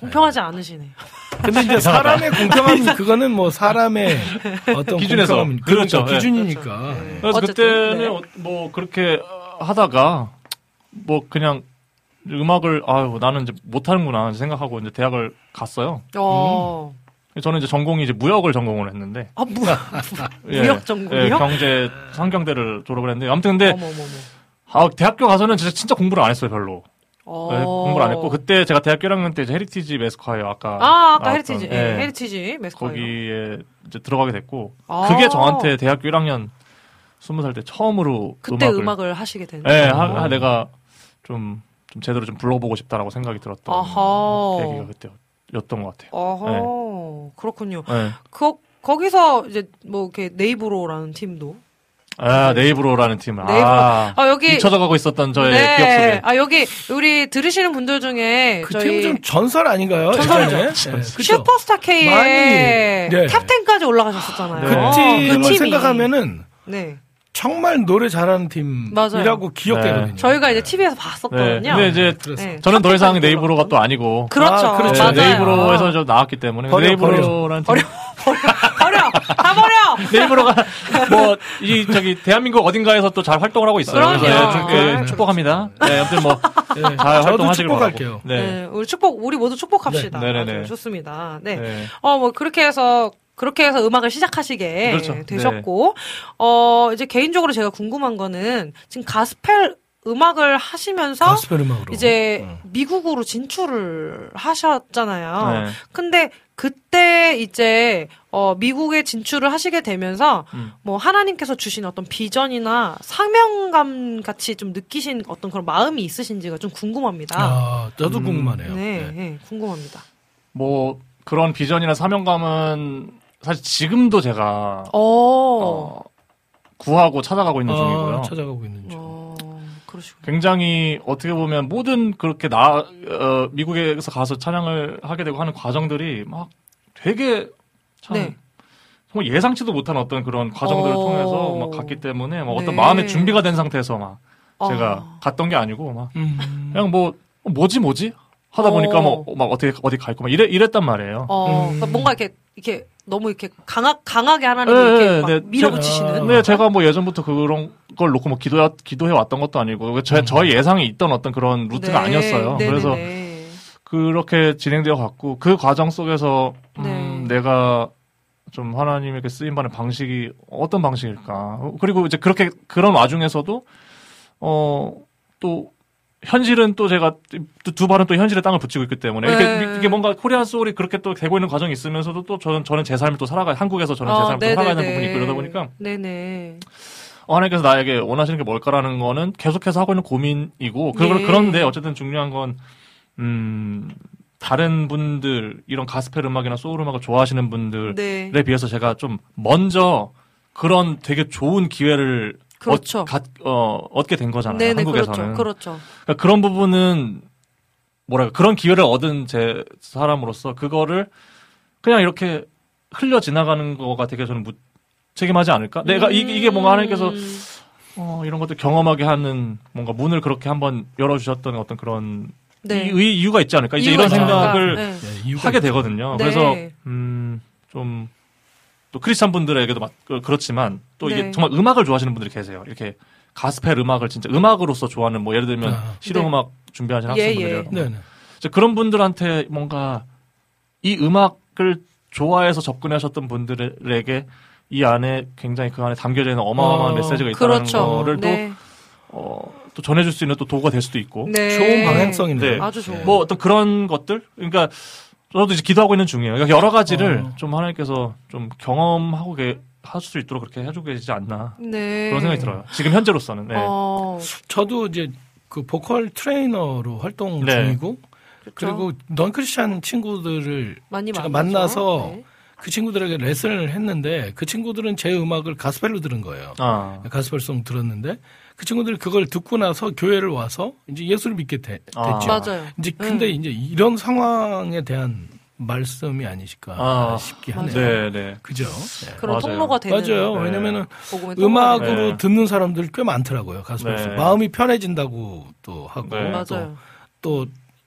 공평하지 않으시네. 근데 이제 사람의 공평함 그거는 뭐 사람의 어떤 기준에서. 공평함, 그렇죠. 그러니까 기준이니까. 네. 그래서 어쨌든, 그때는 네. 어, 뭐 그렇게 하다가 뭐 그냥 음악을 아유 나는 이제 못하는구나 생각하고 이제 대학을 갔어요. 어. 저는 이제 전공이 이제 무역을 전공을 했는데 아, 무, 예, 무역 전공이요? 예, 경제 상경대를 졸업을 했는데 아무튼 근데 어머머머. 아, 대학교 가서는 진짜 진짜 공부를 안 했어요 별로. 어. 네, 공부를 안 했고 그때 제가 대학교 1학년 때 이제 헤리티지 매스콰이어 아까 아, 아까 나왔던, 헤리티지. 예, 예, 헤리티지 매스콰이어예요. 거기에 이제 들어가게 됐고 아. 그게 저한테 대학교 1학년 20살 때 처음으로 그때 음악을, 음악을, 하시게 된. 예, 하- 하- 내가 좀, 좀 제대로 좀 불러보고 싶다라고 생각이 들었던 아하. 계기가 그때였던 것 같아요. 그렇군요. 네. 그, 거기서 이제 뭐 이렇게 네이브로라는 팀도. 아, 네이브로라는 팀을. 네이브로. 아, 아, 여기. 잊혀져 가고 있었던 저의 기억 속에. 아, 여기 우리 들으시는 분들 중에 그 팀은 좀 전설 아닌가요? 전설이죠. 예전에? 네? 슈퍼스타 K에 많이, 네. top10까지 올라가셨었잖아요. 그 네. 팀을 팀이. 생각하면은 네. 정말 노래 잘하는. 팀이라고 기억되거든요. 네. 저희가 이제 TV에서 네. 봤었거든요. 근데 이제 들었어요. 네. 저는 더 이상 top10까지 네이브로가 또 아니고. 그렇죠. 아, 그렇죠. 네이브로에서 좀 나왔기 때문에. 버려, 네이브로라는 팀. 버려! 다 버려! 네이버로가 뭐이 저기 대한민국 어딘가에서 또 잘 활동을 하고 있어요. 그럼요. 그래서 예, 좀, 예, 네. 축복합니다. 네, 아무튼 뭐 네. 잘 저도 활동하시길 축복할게요. 바라고. 네. 네. 우리 축복, 우리 모두 축복합시다. 네. 네네네. 아주 좋습니다. 네. 네. 어, 뭐, 그렇게 해서, 그렇게 해서 음악을 시작하시게 그렇죠. 되셨고, 어, 이제 개인적으로 제가 궁금한 거는, 지금 가스펠 음악을 하시면서, 음악으로. 이제 어. 미국으로 진출을 하셨잖아요. 네. 근데 그때 이제 어 미국에 진출을 하시게 되면서 음. 뭐 하나님께서 주신 어떤 비전이나 사명감 같이 좀 느끼신 어떤 그런 마음이 있으신지가 좀 궁금합니다. 아, 저도 음, 궁금하네요. 네, 네. 네, 궁금합니다. 뭐 그런 비전이나 사명감은 사실 지금도 제가 어, 어, 구하고 찾아가고 있는 중이고요. 어, 찾아가고 있는 중. 어, 그러시군요. 굉장히 어떻게 보면 모든 그렇게 나 어, 미국에서 가서 찬양을 하게 되고 하는 과정들이 막 되게 참 네. 정말 예상치도 못한 어떤 그런 과정들을 어. 통해서 막 갔기 때문에 막 어떤 네. 마음의 준비가 된 상태에서 막 제가 어. 갔던 게 아니고 막 음. 그냥 뭐 어, 뭐지 뭐지 하다 보니까 어. 뭐 막 어떻게 어디 가 있고 막 이래 이랬단 말이에요. 어, 음. 그러니까 뭔가 이렇게 이렇게 너무 이렇게 강하, 강하게 하나님 네, 이렇게 막 네, 밀어붙이시는. 근데 제가 뭐 예전부터 그런 걸 놓고 뭐 기도해 기도해 왔던 것도 아니고 저 저의 예상에 있던 어떤 그런 루트가 네, 아니었어요. 네네네. 그래서 그렇게 진행되어 갔고 그 과정 속에서 음, 네. 내가 좀 하나님에게 쓰임 받는 방식이 어떤 방식일까? 어, 그리고 이제 그렇게 그런 와중에서도 어 또 현실은 또 제가 두- 두 발은 또 현실의 땅을 붙이고 있기 때문에 이렇게 네. 이게 뭔가 코리안 소울이 그렇게 또 되고 있는 과정이 있으면서도 또 저는 저는 제 삶을 또 살아가 한국에서 저는 제 어, 삶을 또 살아가는. 부분이 있고 이러다 보니까 네네. 어, 하나님께서 나에게 원하시는 게 뭘까라는 거는 계속해서 하고 있는 고민이고 그, 예. 그런데 어쨌든 중요한 건 음, 다른 분들 이런 가스펠 음악이나 소울 음악을 좋아하시는 분들에 네. 비해서 제가 좀 먼저 그런 되게 좋은 기회를 그렇죠. 얻, 가- 어, 얻게 된 거잖아요. 네네, 한국에서는. 그렇죠. 그렇죠. 그러니까 그런 부분은 뭐랄까 그런 기회를 얻은 제 사람으로서 그거를 그냥 이렇게 흘려 지나가는 거가 되게 저는 무책임하지 않을까? 내가 이, 이게 뭔가 하나님께서 음. 어, 이런 것들 경험하게 하는 뭔가 문을 그렇게 한번 열어주셨던 어떤 그런 네. 이, 이유가 있지 않을까? 이제 이런. 생각을 네. 네, 하게. 되거든요. 네. 그래서 음, 좀 또 크리스찬 분들에게도 막 그- 그렇지만 또 이게 네. 정말 음악을 좋아하시는 분들이 계세요. 이렇게 가스펠 음악을 진짜 음악으로서 좋아하는 뭐 예를 들면 아. 실용 네. 음악 준비하시는 예, 학생분들 예. 네, 네. 이제 그런 분들한테 뭔가 이 음악을 좋아해서 접근하셨던 분들에게 이 안에 굉장히 그 안에 담겨져 있는 어마어마한 어, 메시지가 있다는 그렇죠. 거를 네. 또, 어, 또 전해줄 수 있는 또 도구가 될 수도 있고 네. 좋은 방향성이네요. 네. 아주 좋은. 뭐 어떤 그런 것들 그러니까 저도 이제 기도하고 있는 중이에요. 그러니까 여러 가지를 어. 좀 하나님께서 좀 경험하고 게, 할수 있도록 그렇게 해주고 계시지 않나 네. 그런 생각이 들어요. 지금 현재로서는. 네. 어, 저도 이제 그 보컬 트레이너로 활동 네. 중이고 그렇죠. 그리고 non-Christian 친구들을 많이 제가 만나죠. 만나서 네. 그 친구들에게 레슨을 했는데 그 친구들은 제 음악을 가스펠로 들은 거예요. 아. 가스펠송 들었는데 그 친구들이 그걸 듣고 나서 교회를 와서 이제 예수를 믿게 되, 아. 됐죠. 맞아요. 이제 근데 이제 이런 상황에 대한 말씀이 아니실까 아. 싶게 하네요. 네, 네. 그죠? 네. 그런 맞아요. 통로가 되는 맞아요. 네. 왜냐면은 음악으로 네. 듣는 사람들 꽤 많더라고요. 가스펠송. 네. 마음이 편해진다고 또 하고 네. 또, 맞아요. 또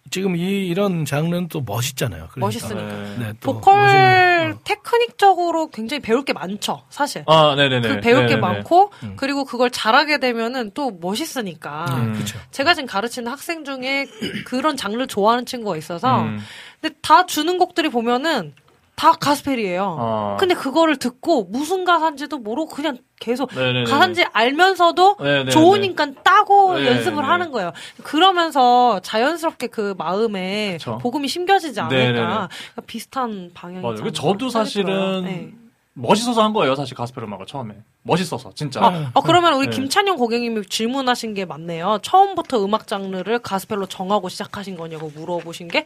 지금 이 이런 장르는 또 멋있잖아요. 그러니까. 멋있으니까. 네. 네, 또 보컬 멋있는, 어. 테크닉적으로 굉장히 배울 게 많죠, 사실. 아, 네네네. 그 배울 게 네네네. 많고 음. 그리고 그걸 잘하게 되면은 또 멋있으니까. 음. 그렇죠. 제가 지금 가르치는 학생 중에 그런 장르를 좋아하는 친구가 있어서 음. 근데 다 주는 곡들이 보면은 다 가스펠이에요. 아. 근데 그거를 듣고 무슨 가사인지도 모르고 그냥 계속 네네네. 가사인지 알면서도 네네네. 좋으니까 따고 네네네. 연습을 하는 거예요. 그러면서 자연스럽게 그 마음에 그쵸. 복음이 심겨지지 않을까. 그러니까 비슷한 방향이 맞아요. 저도 사실은 네. 멋있어서 한 거예요, 사실 가스펠 음악을 처음에. 멋있어서, 진짜. 아, 어, 그러면 우리 네. 김찬영 고객님이 질문하신 게 맞네요. 처음부터 음악 장르를 가스펠로 정하고 시작하신 거냐고 물어보신 게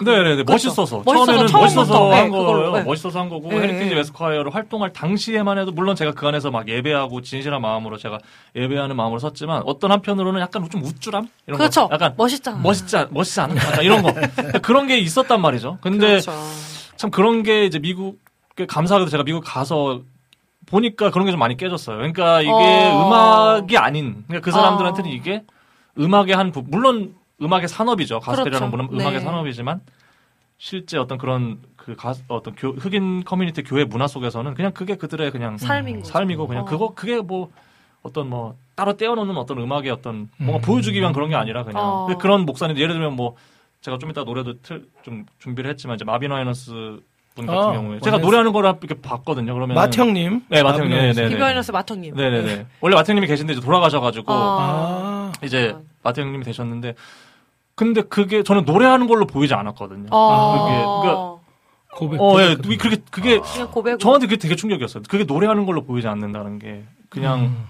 네네네. 그렇죠. 멋있어서. 멋있어서 처음에는 멋있어서 네, 한 거예요. 네. 멋있어서 한 거고, 네, 헤리티지 네. 매스콰이어로 활동할 당시에만 해도, 물론 제가 그 안에서 막 예배하고 진실한 마음으로 제가 예배하는 마음으로 섰지만, 어떤 한편으로는 약간 좀 우쭐함? 이런 그렇죠. 거. 약간 멋있잖아. 멋있지, 않- 멋있지 않아? 약간 이런 거. 그런 게 있었단 말이죠. 근데 그렇죠. 참 그런 게 이제 미국에 감사하게도 제가 미국 가서 보니까 그런 게 좀 많이 깨졌어요. 그러니까 이게 어. 음악이 아닌, 그러니까 그 사람들한테는 어. 이게 음악의 한 부, 물론 음악의 산업이죠. 가스펠이라는 그렇죠. 분은 음악의 네. 산업이지만 실제 어떤 그런 그 가, 어떤 교- 흑인 커뮤니티 교회 문화 속에서는 그냥 그게 그들의 그냥 삶인 거죠. 삶이고 그냥 어. 그거 그게 뭐 어떤 뭐 따로 떼어놓는 어떤 음악의 어떤 뭔가 음. 보여주기 위한 그런 게 아니라 그냥 어. 그- 그런 목사님 예를 들면 뭐 제가 좀 이따 노래도 틀, 좀 준비를 했지만 이제 마빈 와이넌스 분 같은 아, 경우에 제가. 노래하는 거를 이렇게 봤거든요. 그러면 마형님. 네, 마태형님. 네, 네. 비바이너스 마통님. 네네네. 원래 마태형님이 계신데 이제 돌아가셔가지고 어. 아, 이제 마태형님이 되셨는데 근데 그게 저는 노래하는 걸로 보이지 않았거든요. 어. 그게 그러니까 고백. 어, 예, 고백. 그게 그게 그냥 고백으로. 저한테 그게 되게 충격이었어요. 그게 노래하는 걸로 보이지 않는다는 게 그냥 음.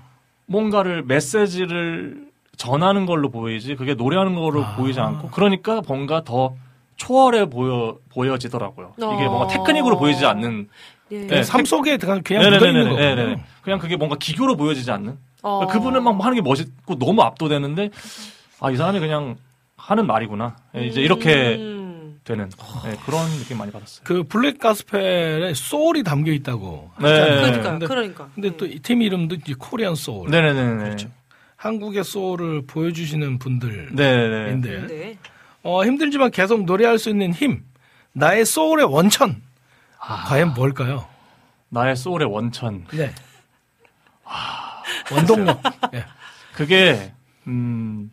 뭔가를 메시지를 전하는 걸로 보이지 그게 노래하는 걸로 아. 보이지 않고 그러니까 뭔가 더 초월해 보여 보여지더라고요. 이게 어. 뭔가 테크닉으로 보이지 않는 예. 네. 삶 속에 그냥 그냥 묻어 있는 거. 네네네. 그냥 그게 뭔가 기교로 보여지지 않는. 어. 그러니까 그분은 막 하는 게 멋있고 너무 압도되는데 아 이 사람이 그냥 하는 말이구나. 예, 이제 이렇게 음. 되는 예, 그런 느낌 많이 받았어요. 그 블랙 가스펠에 소울이 담겨 있다고. 네. 그러니까 근데, 그러니까. 근데 또 이 팀 이름도 이제 코리안 소울. 네네네. 그렇죠. 한국의 소울을 보여주시는 분들인데 네네. 네. 어, 힘들지만 계속 노래할 수 있는 힘, 나의 소울의 원천. 아. 과연 뭘까요? 나의 소울의 원천. 네. 원동력. 예. 그게 음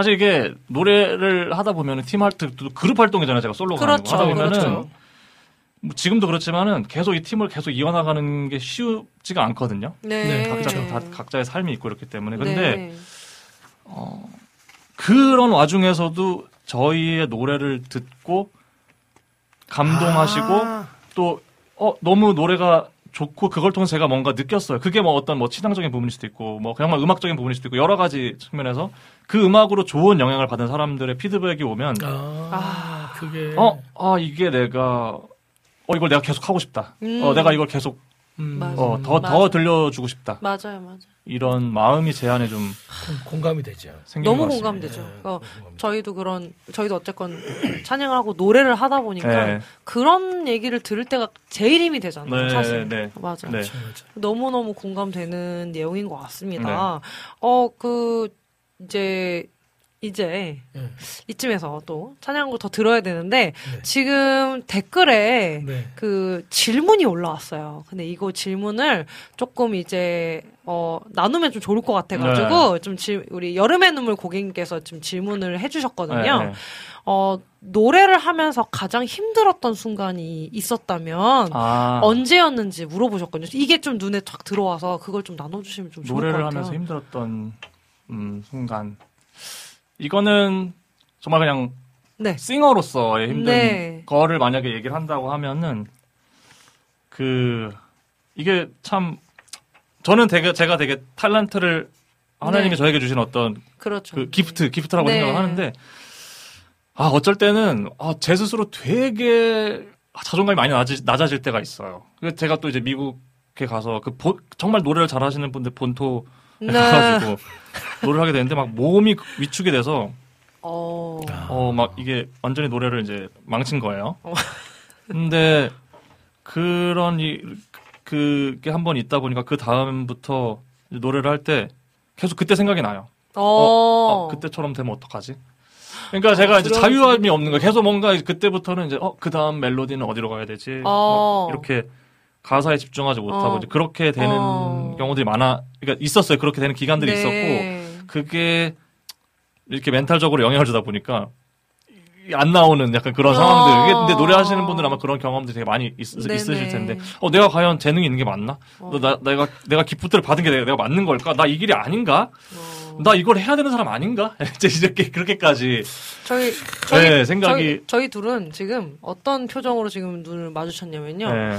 사실 이게 노래를 하다 보면은 팀 활동 그룹 활동이잖아요. 제가 솔로가 그렇죠. 하다 보면은 그렇죠. 뭐 지금도 그렇지만은 계속 이 팀을 계속 이어나가는 게 쉽지가 않거든요. 네. 네, 각자 그렇죠. 다 각자의 삶이 있고 이렇기 때문에 근데 네. 그런 와중에서도 저희의 노래를 듣고 감동하시고 아, 또 어, 너무 노래가 좋고 그걸 통해서 제가 뭔가 느꼈어요. 그게 뭐 어떤 뭐 치장적인 부분일 수도 있고 뭐 그냥 막 음악적인 부분일 수도 있고 여러 가지 측면에서 그 음악으로 좋은 영향을 받은 사람들의 피드백이 오면 아, 그게. 어, 아 이게 내가 어 이걸 내가 계속 하고 싶다. 음. 어 내가 이걸 계속 음, 맞아. 어더더 맞아. 들려주고 싶다. 맞아요, 맞아요. 이런 마음이 제 안에 좀 공- 공감이 되죠. 너무. 공감되죠. 네, 어, 공감이 저희도 그런 저희도 어쨌건 찬양을 하고 노래를 하다 보니까 네. 그런 얘기를 들을 때가 제일 힘이 되잖아요. 네, 사실. 네. 맞아요. 네. 맞죠, 맞죠. 너무 너무 공감되는 내용인 것 같습니다. 네. 어그 이제 이제 예. 이쯤에서 또 찬양곡 더 들어야 되는데 네. 지금 댓글에 네. 그 질문이 올라왔어요. 근데 이거 질문을 조금 이제 어 나누면 좀 좋을 것 같아가지고 좀 질, 우리 여름의 눈물 고객님께서 지금 질문을 해주셨거든요. 네. 어 노래를 하면서 가장 힘들었던 순간이 있었다면 아, 언제였는지 물어보셨거든요. 이게 좀 눈에 쫙 들어와서 그걸 좀 나눠주시면 좀 좋을 것 노래를 같아요. 하면서 힘들었던 음, 순간 이거는 정말 그냥 네. 싱어로서의 힘든 네. 거를 만약에 얘기를 한다고 하면은 그 이게 참 저는 되게 제가 되게 탤런트를 하나님이 네. 저에게 주신 어떤 그렇죠. 그 기프트 기프트라고 네. 생각을 하는데 아 어쩔 때는 아, 제 스스로 되게 자존감이 많이 낮아질, 낮아질 때가 있어요. 그래서 제가 또 이제 미국에 가서 그 본- 정말 노래를 잘하시는 분들 본토 네. 가가지고 노래를 하게 되는데 막 몸이 위축이 돼서 어. 어 막 이게 완전히 노래를 이제 망친 거예요. 어. 근데 그런 이 그게 한 번 있다 보니까 그 다음부터 노래를 할 때 계속 그때 생각이 나요. 어. 어, 그때처럼 되면 어떡하지? 그러니까 제가 이제 자유함이 없는 거예요. 계속 뭔가 그때부터는 이제 어 그 다음 멜로디는 어디로 가야 되지? 어. 막 이렇게 가사에 집중하지 못하고 어. 이제 그렇게 되는 어. 경우들이 많아. 그러니까 있었어요. 그렇게 되는 기간들이 있었고 네. 그게 이렇게 멘탈적으로 영향을 주다 보니까 이안 나오는 약간 그런 어. 상황들. 이게 근데 노래하시는 분들은 아마 그런 경험들이 되게 많이 있. 있으실 텐데, 어 내가 과연 재능이 있는 게 맞나? 어. 너 나, 내가 내가 기프트를 받은 게 내가, 내가 맞는 걸까? 나 이 길이 아닌가? 어. 나 이걸 해야 되는 사람 아닌가? 이제 이렇게 그렇게까지 저희 저희 네, 생각이- 저희, 저희 둘은 지금 어떤 표정으로 지금 눈을 마주쳤냐면요. 네.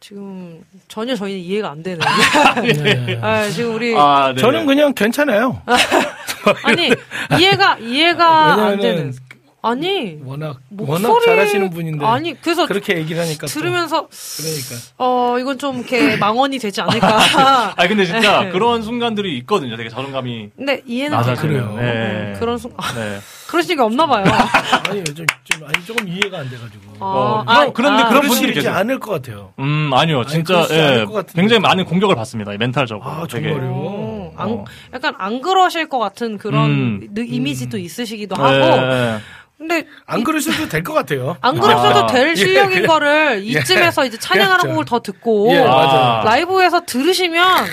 지금 전혀 저희는 이해가 안 되는. 네. 아, 지금 우리 아, 네. 저는 그냥 괜찮아요. 아니 이해가 이해가 안 되는. 아니 워낙 목소리 워낙 잘하시는 분인데 아니 그래서 그렇게 얘기를 하니까 또 들으면서 그러니까 어 이건 좀 이렇게 망언이 되지 않을까. 아 근데 진짜 네. 그런 순간들이 있거든요. 되게 자존감이 근데 이해는. 돼요. 그래요. 네. 음, 그런 순 아, 네. 그러실 리가 없나 봐요. 아니 좀, 좀 아니 조금 이해가 안 돼가지고 어, 아, 그런- 그런데 아, 그런 분들이 그러시지 계세요. 않을 것 같아요. 음 아니요 아니, 진짜 않을 예. 굉장히 많은 공격을 받습니다. 멘탈적으로. 아. 정말요. 어, 안, 어. 약간 안 그러실 것 같은 그런 음. 느- 이미지도 있으시기도 네. 하고. 근데 안 그러셔도 될 것 같아요. 안 그러셔도 아. 될 실력인 예, 거를 이쯤에서 이제 찬양하는 그렇죠. 곡을 더 듣고 예, 맞아요. 라이브에서 들으시면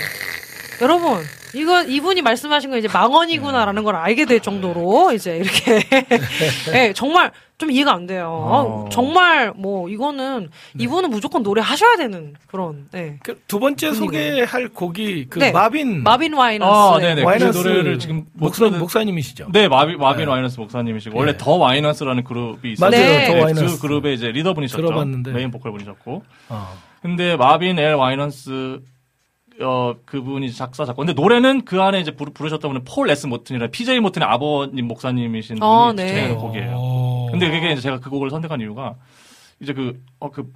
여러분 이거 이분이 말씀하신 건 이제 망언이구나라는 걸 알게 될 정도로 이제 이렇게 예, 정말 좀 이해가 안 돼요. 어. 아, 정말 뭐 이거는 이분은 무조건 노래 하셔야 되는 그런 예. 그두 번째 소개할 곡이 그 네. 마빈 마빈 와이넌스 아, 네네. 그 와이넌스 노래를 지금 못 목사, 목사님이시죠. 네, 마비, 마빈 네. 와이넌스 목사님이시고, 원래 네. 더 와이넌스라는 그룹이 있어요. 맞아요, 네. 더 와이넌스. 그 그룹의 이제 리더분이셨죠. 들어봤는데. 메인 보컬 분이셨고. 어. 근데 마빈 엘 와이넌스, 어, 그분이 작사, 작곡. 근데 노래는 그 안에 이제 부르, 부르셨던 분은 폴 에스 모튼이라 PJ 모튼의 아버님 목사님이신 분이 어, 네. 주최하는 곡이에요. 오. 근데 그게 이제 제가 그 곡을 선택한 이유가, 이제 그, 어, 그,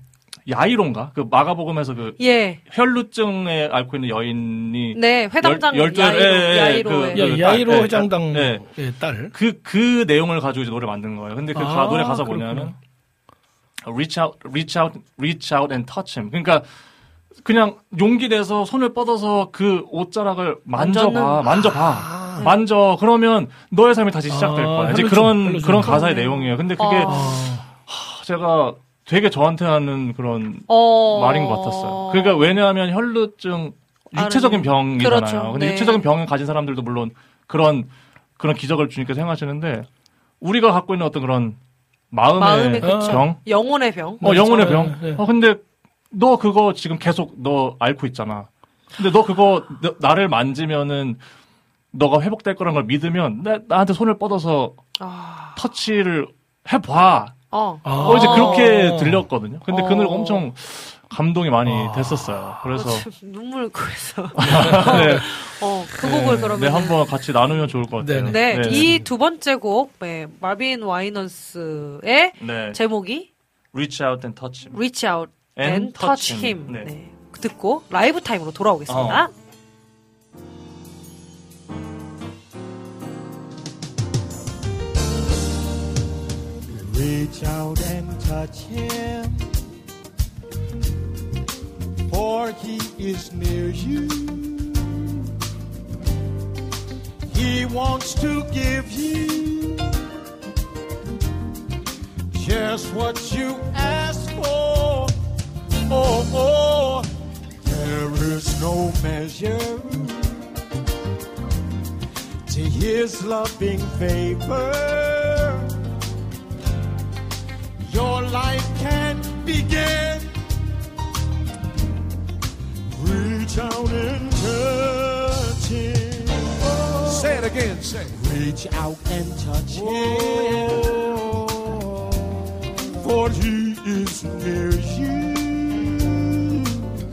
야이론가? 그 마가복음에서 그 예. 혈루증에 앓고 있는 여인이 네, 회당장 열- 열두- 야이로, 예, 예, 야이로의 그- 야, 그 야이로 딸, 네, 회장당 네. 의 딸. 그, 그 내용을 가지고 이제 노래 만든 거예요. 근데 그 가- 아, 노래 가사. 뭐냐면, reach out, reach out, reach out and touch him. 그러니까, 그냥 용기 내서 손을 뻗어서 그 옷자락을 만져봐, 만져봐. 아. 만져. 그러면 너의 삶이 다시 시작될 아, 거야. 이제 그런. 그런 가사의. 내용이에요. 근데 그게 어. 아. 제가 되게 저한테 하는 그런 어. 말인 것 같았어요. 그러니까 왜냐하면 혈루증 육체적인 알아요. 병이잖아요. 그렇죠. 근데 네. 육체적인 병을 가진 사람들도 물론 그런 그런 기적을 주님께서 행하시는데 우리가 갖고 있는 어떤 그런 마음의, 마음의. 병, 영혼의 병. 어 영혼의 병. 네, 네. 어 근데 너 그거 지금 계속 너 앓고 있잖아. 근데 너 그거 너- 나를 만지면은 너가 회복될 거란 걸 믿으면 나, 나한테 손을 뻗어서 아. 터치를 해봐. 어. 아. 어, 이제 그렇게 들렸거든요. 근데 그 어. 노래 엄청 감동이 많이 아. 됐었어요. 그래서 눈물 고여서. 네, 어, 그 곡을 네, 그러면 한번 같이 나누면 좋을 것 같아요. 네, 이두 번째 곡, 네, 마빈 와이넌스의 네. 제목이 Reach out and touch him. Reach Out And and, Touch touch Him. him. 네. 네. 듣고 라이브 타임으로 돌아오겠습니다. 어. Reach out and touch him, for he is near you. He wants to give you just what you ask for. Oh, oh, there is no measure to his loving favor your life can begin. Reach out and touch him. Say it again, say. Reach out and touch oh, him. For he is near you.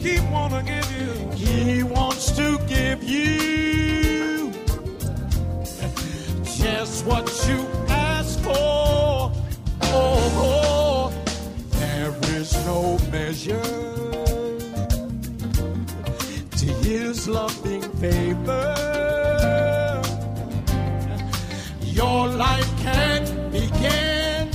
He wanna give you. He wants to give you just what you ask for. Oh, oh, there is no measure to His loving favor. Your life can begin.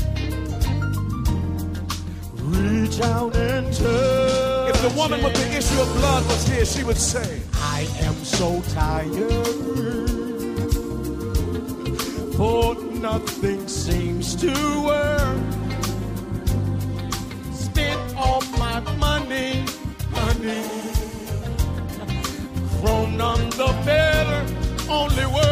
Reach out and touch. The woman with the issue of blood was here, she would say, I am so tired. For nothing seems to work. Spent all my money, money. From none the better, only work.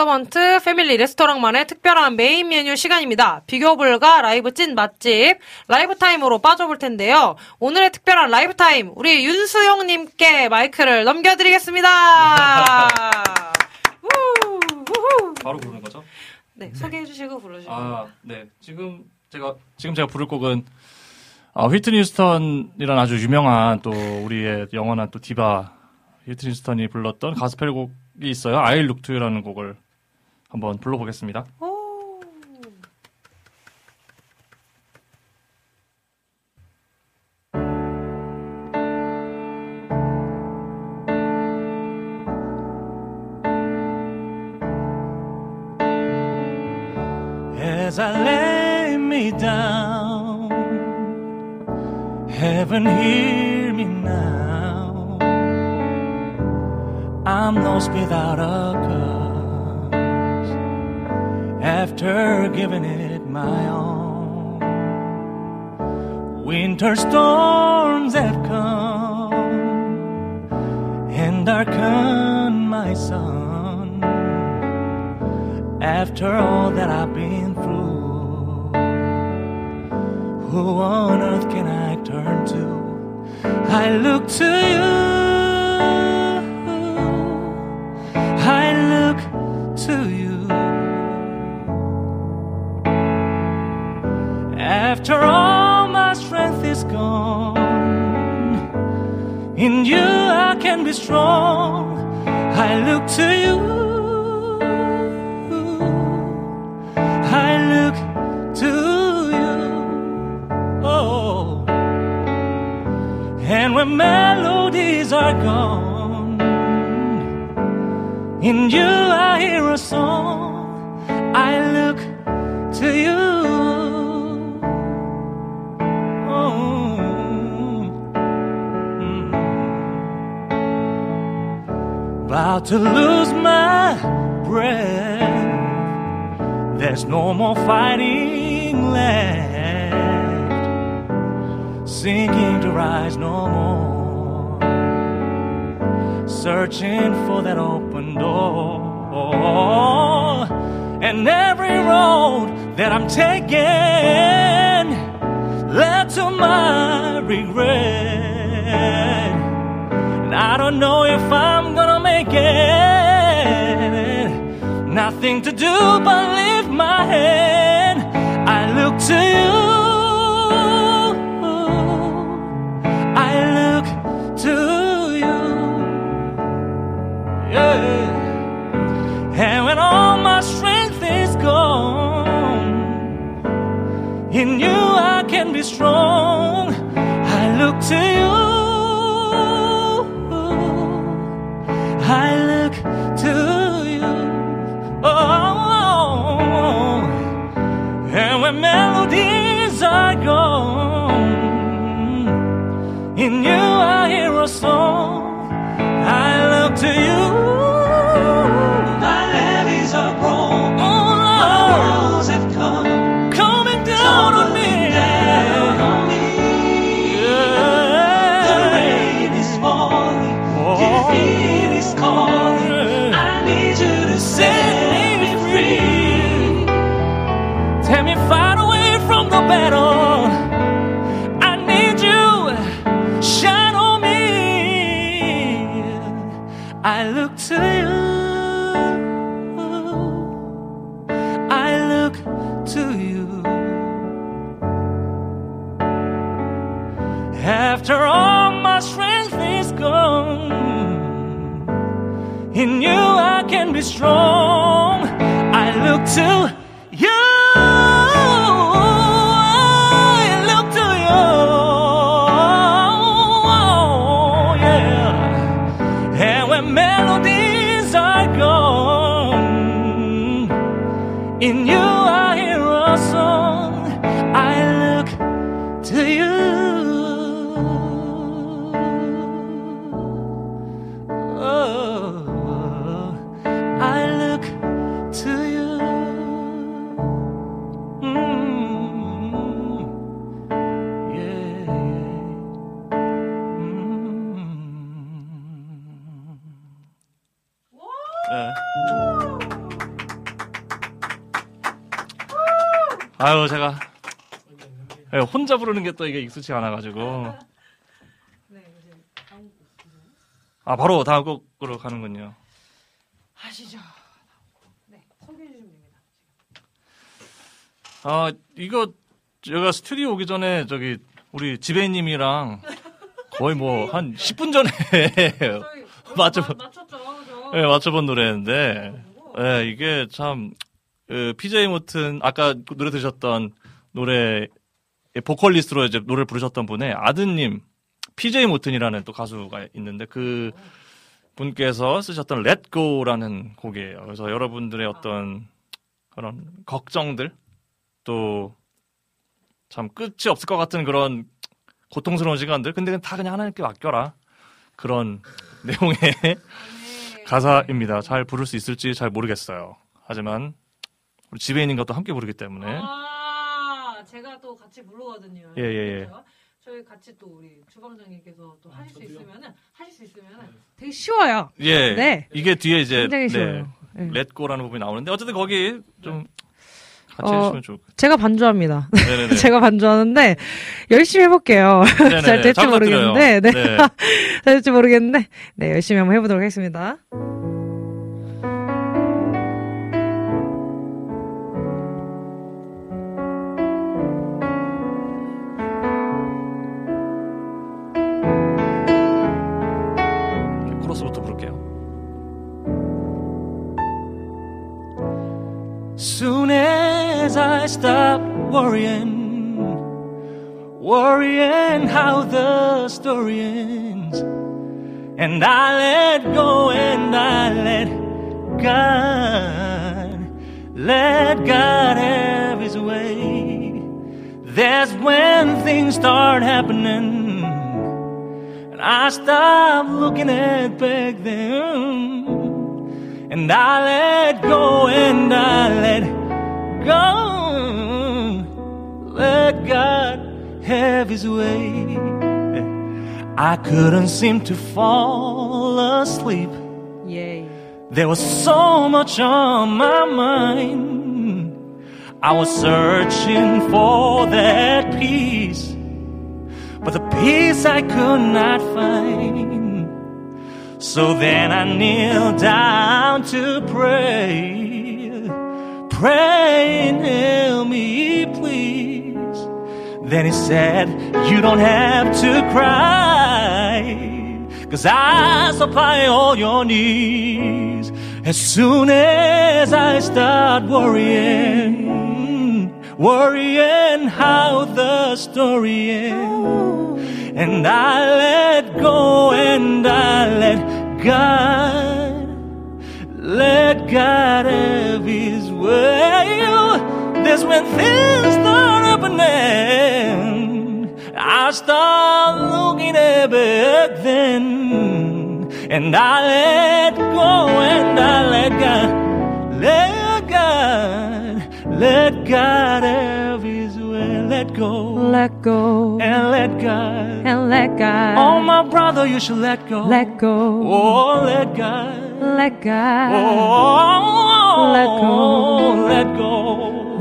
서번트 패밀리 레스토랑만의 특별한 메인 메뉴 시간입니다. 비교 불가 라이브 찐 맛집 라이브 타임으로 빠져볼 텐데요. 오늘의 특별한 라이브 타임 우리 윤수용님께 마이크를 넘겨드리겠습니다. 바로 부르는 거죠? 네, 소개해 주시고 부르시고. 아, 네. 지금 제가 지금 제가 부를 곡은 아, 휘트니 휴스턴이란 아주 유명한 또 우리의 영원한 또 디바 휘트니 스턴이 불렀던 가스펠 곡이 있어요. I Look to You라는 곡을 한번 불러보겠습니다. 오. As I lay me down, heaven hear me now. I'm lost without a cause after giving it my all. Winter storms have come and darkened my sun after all that I've been through, who on earth can I turn to? I look to you. I look to you. After all my strength is gone, in you I can be strong. I look to you. I look to you. Oh, and when melodies are gone, in you I hear a song. I look to you. About to lose my breath. There's no more fighting left. Sinking to rise no more. Searching for that open door. And every road that I'm taking led to my regret. And I don't know if I'm it. Nothing to do but lift my hand. I look to you. I look to you. Yeah. And when all my strength is gone, in you I can be strong. In where melodies are gone. 혼자 부르는 게 또 이게 익숙치 않아가지고 아 바로 다음 곡으로 가는군요. 하시죠. 네, 소개해 주시면 됩니다. 아 이거 제가 스튜디오 오기 전에 저기 우리 지배님이랑 거의 뭐 한 10분 전에 맞춰 맞췄죠? 예, 맞춰본 노래인데 예, 이게 참 그, PJ 모튼 아까 그 노래 들으셨던 노래 보컬리스트로 이제 노래를 부르셨던 분의 아드님 PJ 모튼이라는 또 가수가 있는데 그 분께서 쓰셨던 Let Go라는 곡이에요. 그래서 여러분들의 어떤 그런 걱정들 또 참 끝이 없을 것 같은 그런 고통스러운 시간들 근데 다 그냥 하나님께 맡겨라 그런 내용의 가사입니다. 잘 부를 수 있을지 잘 모르겠어요. 하지만 우리 지배인님과 또 함께 부르기 때문에 아, 제가 또 같이 부르거든요. 예, 예, 예. 저희 같이 또 우리 주방장님께서 또 하실 수 있으면은 하실 수 있으면은 되게 쉬워요. 예 네. 이게 뒤에 이제 굉장히 네, 쉬워요. 네. 렛고라는 부분이 나오는데 어쨌든 거기 좀 같이 어, 해주시면 좋을 것 제가 반주합니다. 네네네. 제가 반주하는데 열심히 해볼게요. 네네네. 잘 될지 잘 모르겠는데, 네. 네. 잘 될지 모르겠는데, 네 열심히 한번 해보도록 하겠습니다. Worrying, worrying how the story ends, and I let go and I let God, let God have His way. That's when things start happening. And I stop looking at back then. And I let go and I let go. Let God have his way. I couldn't seem to fall asleep. 예. There was so much on my mind. I was searching for that peace, but the peace I could not find. So then I kneeled down to pray. Pray and help me, please. Then he said, You don't have to cry. Cause I supply all your needs. As soon as I start worrying, worrying how the story ends. And I let go and I let God, let God have His way. That's when things start happening. I start looking back then. And I let go and I let God, let God, let God way. Let go Let go and let God. and let God. Oh, my brother, you should let go. Let go. Oh, let God. Let God. Oh, Let go. Let go.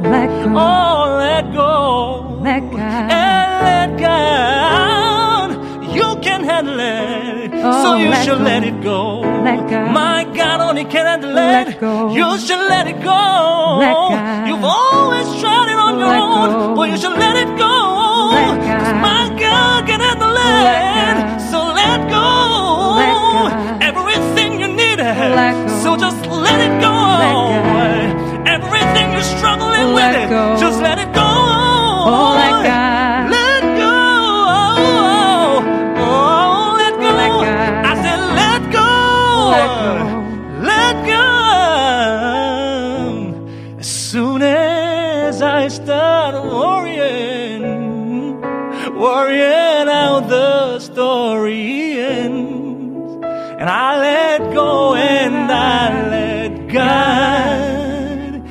Let go. Oh, let go. Let God. And let God. You can handle it. Oh, so you should go. let it go. Let God. My God only can handle Let it. go. You should let it go. Let God. You've always tried it on your Let own. go. But you should let it go. Let. 'Cause My God can handle it. So let go. Let God. Everything you need. Let go. So just let it go. Let God. Everything you're struggling Let with, go. just let it go. Oh, story ends, and I let go and I let God,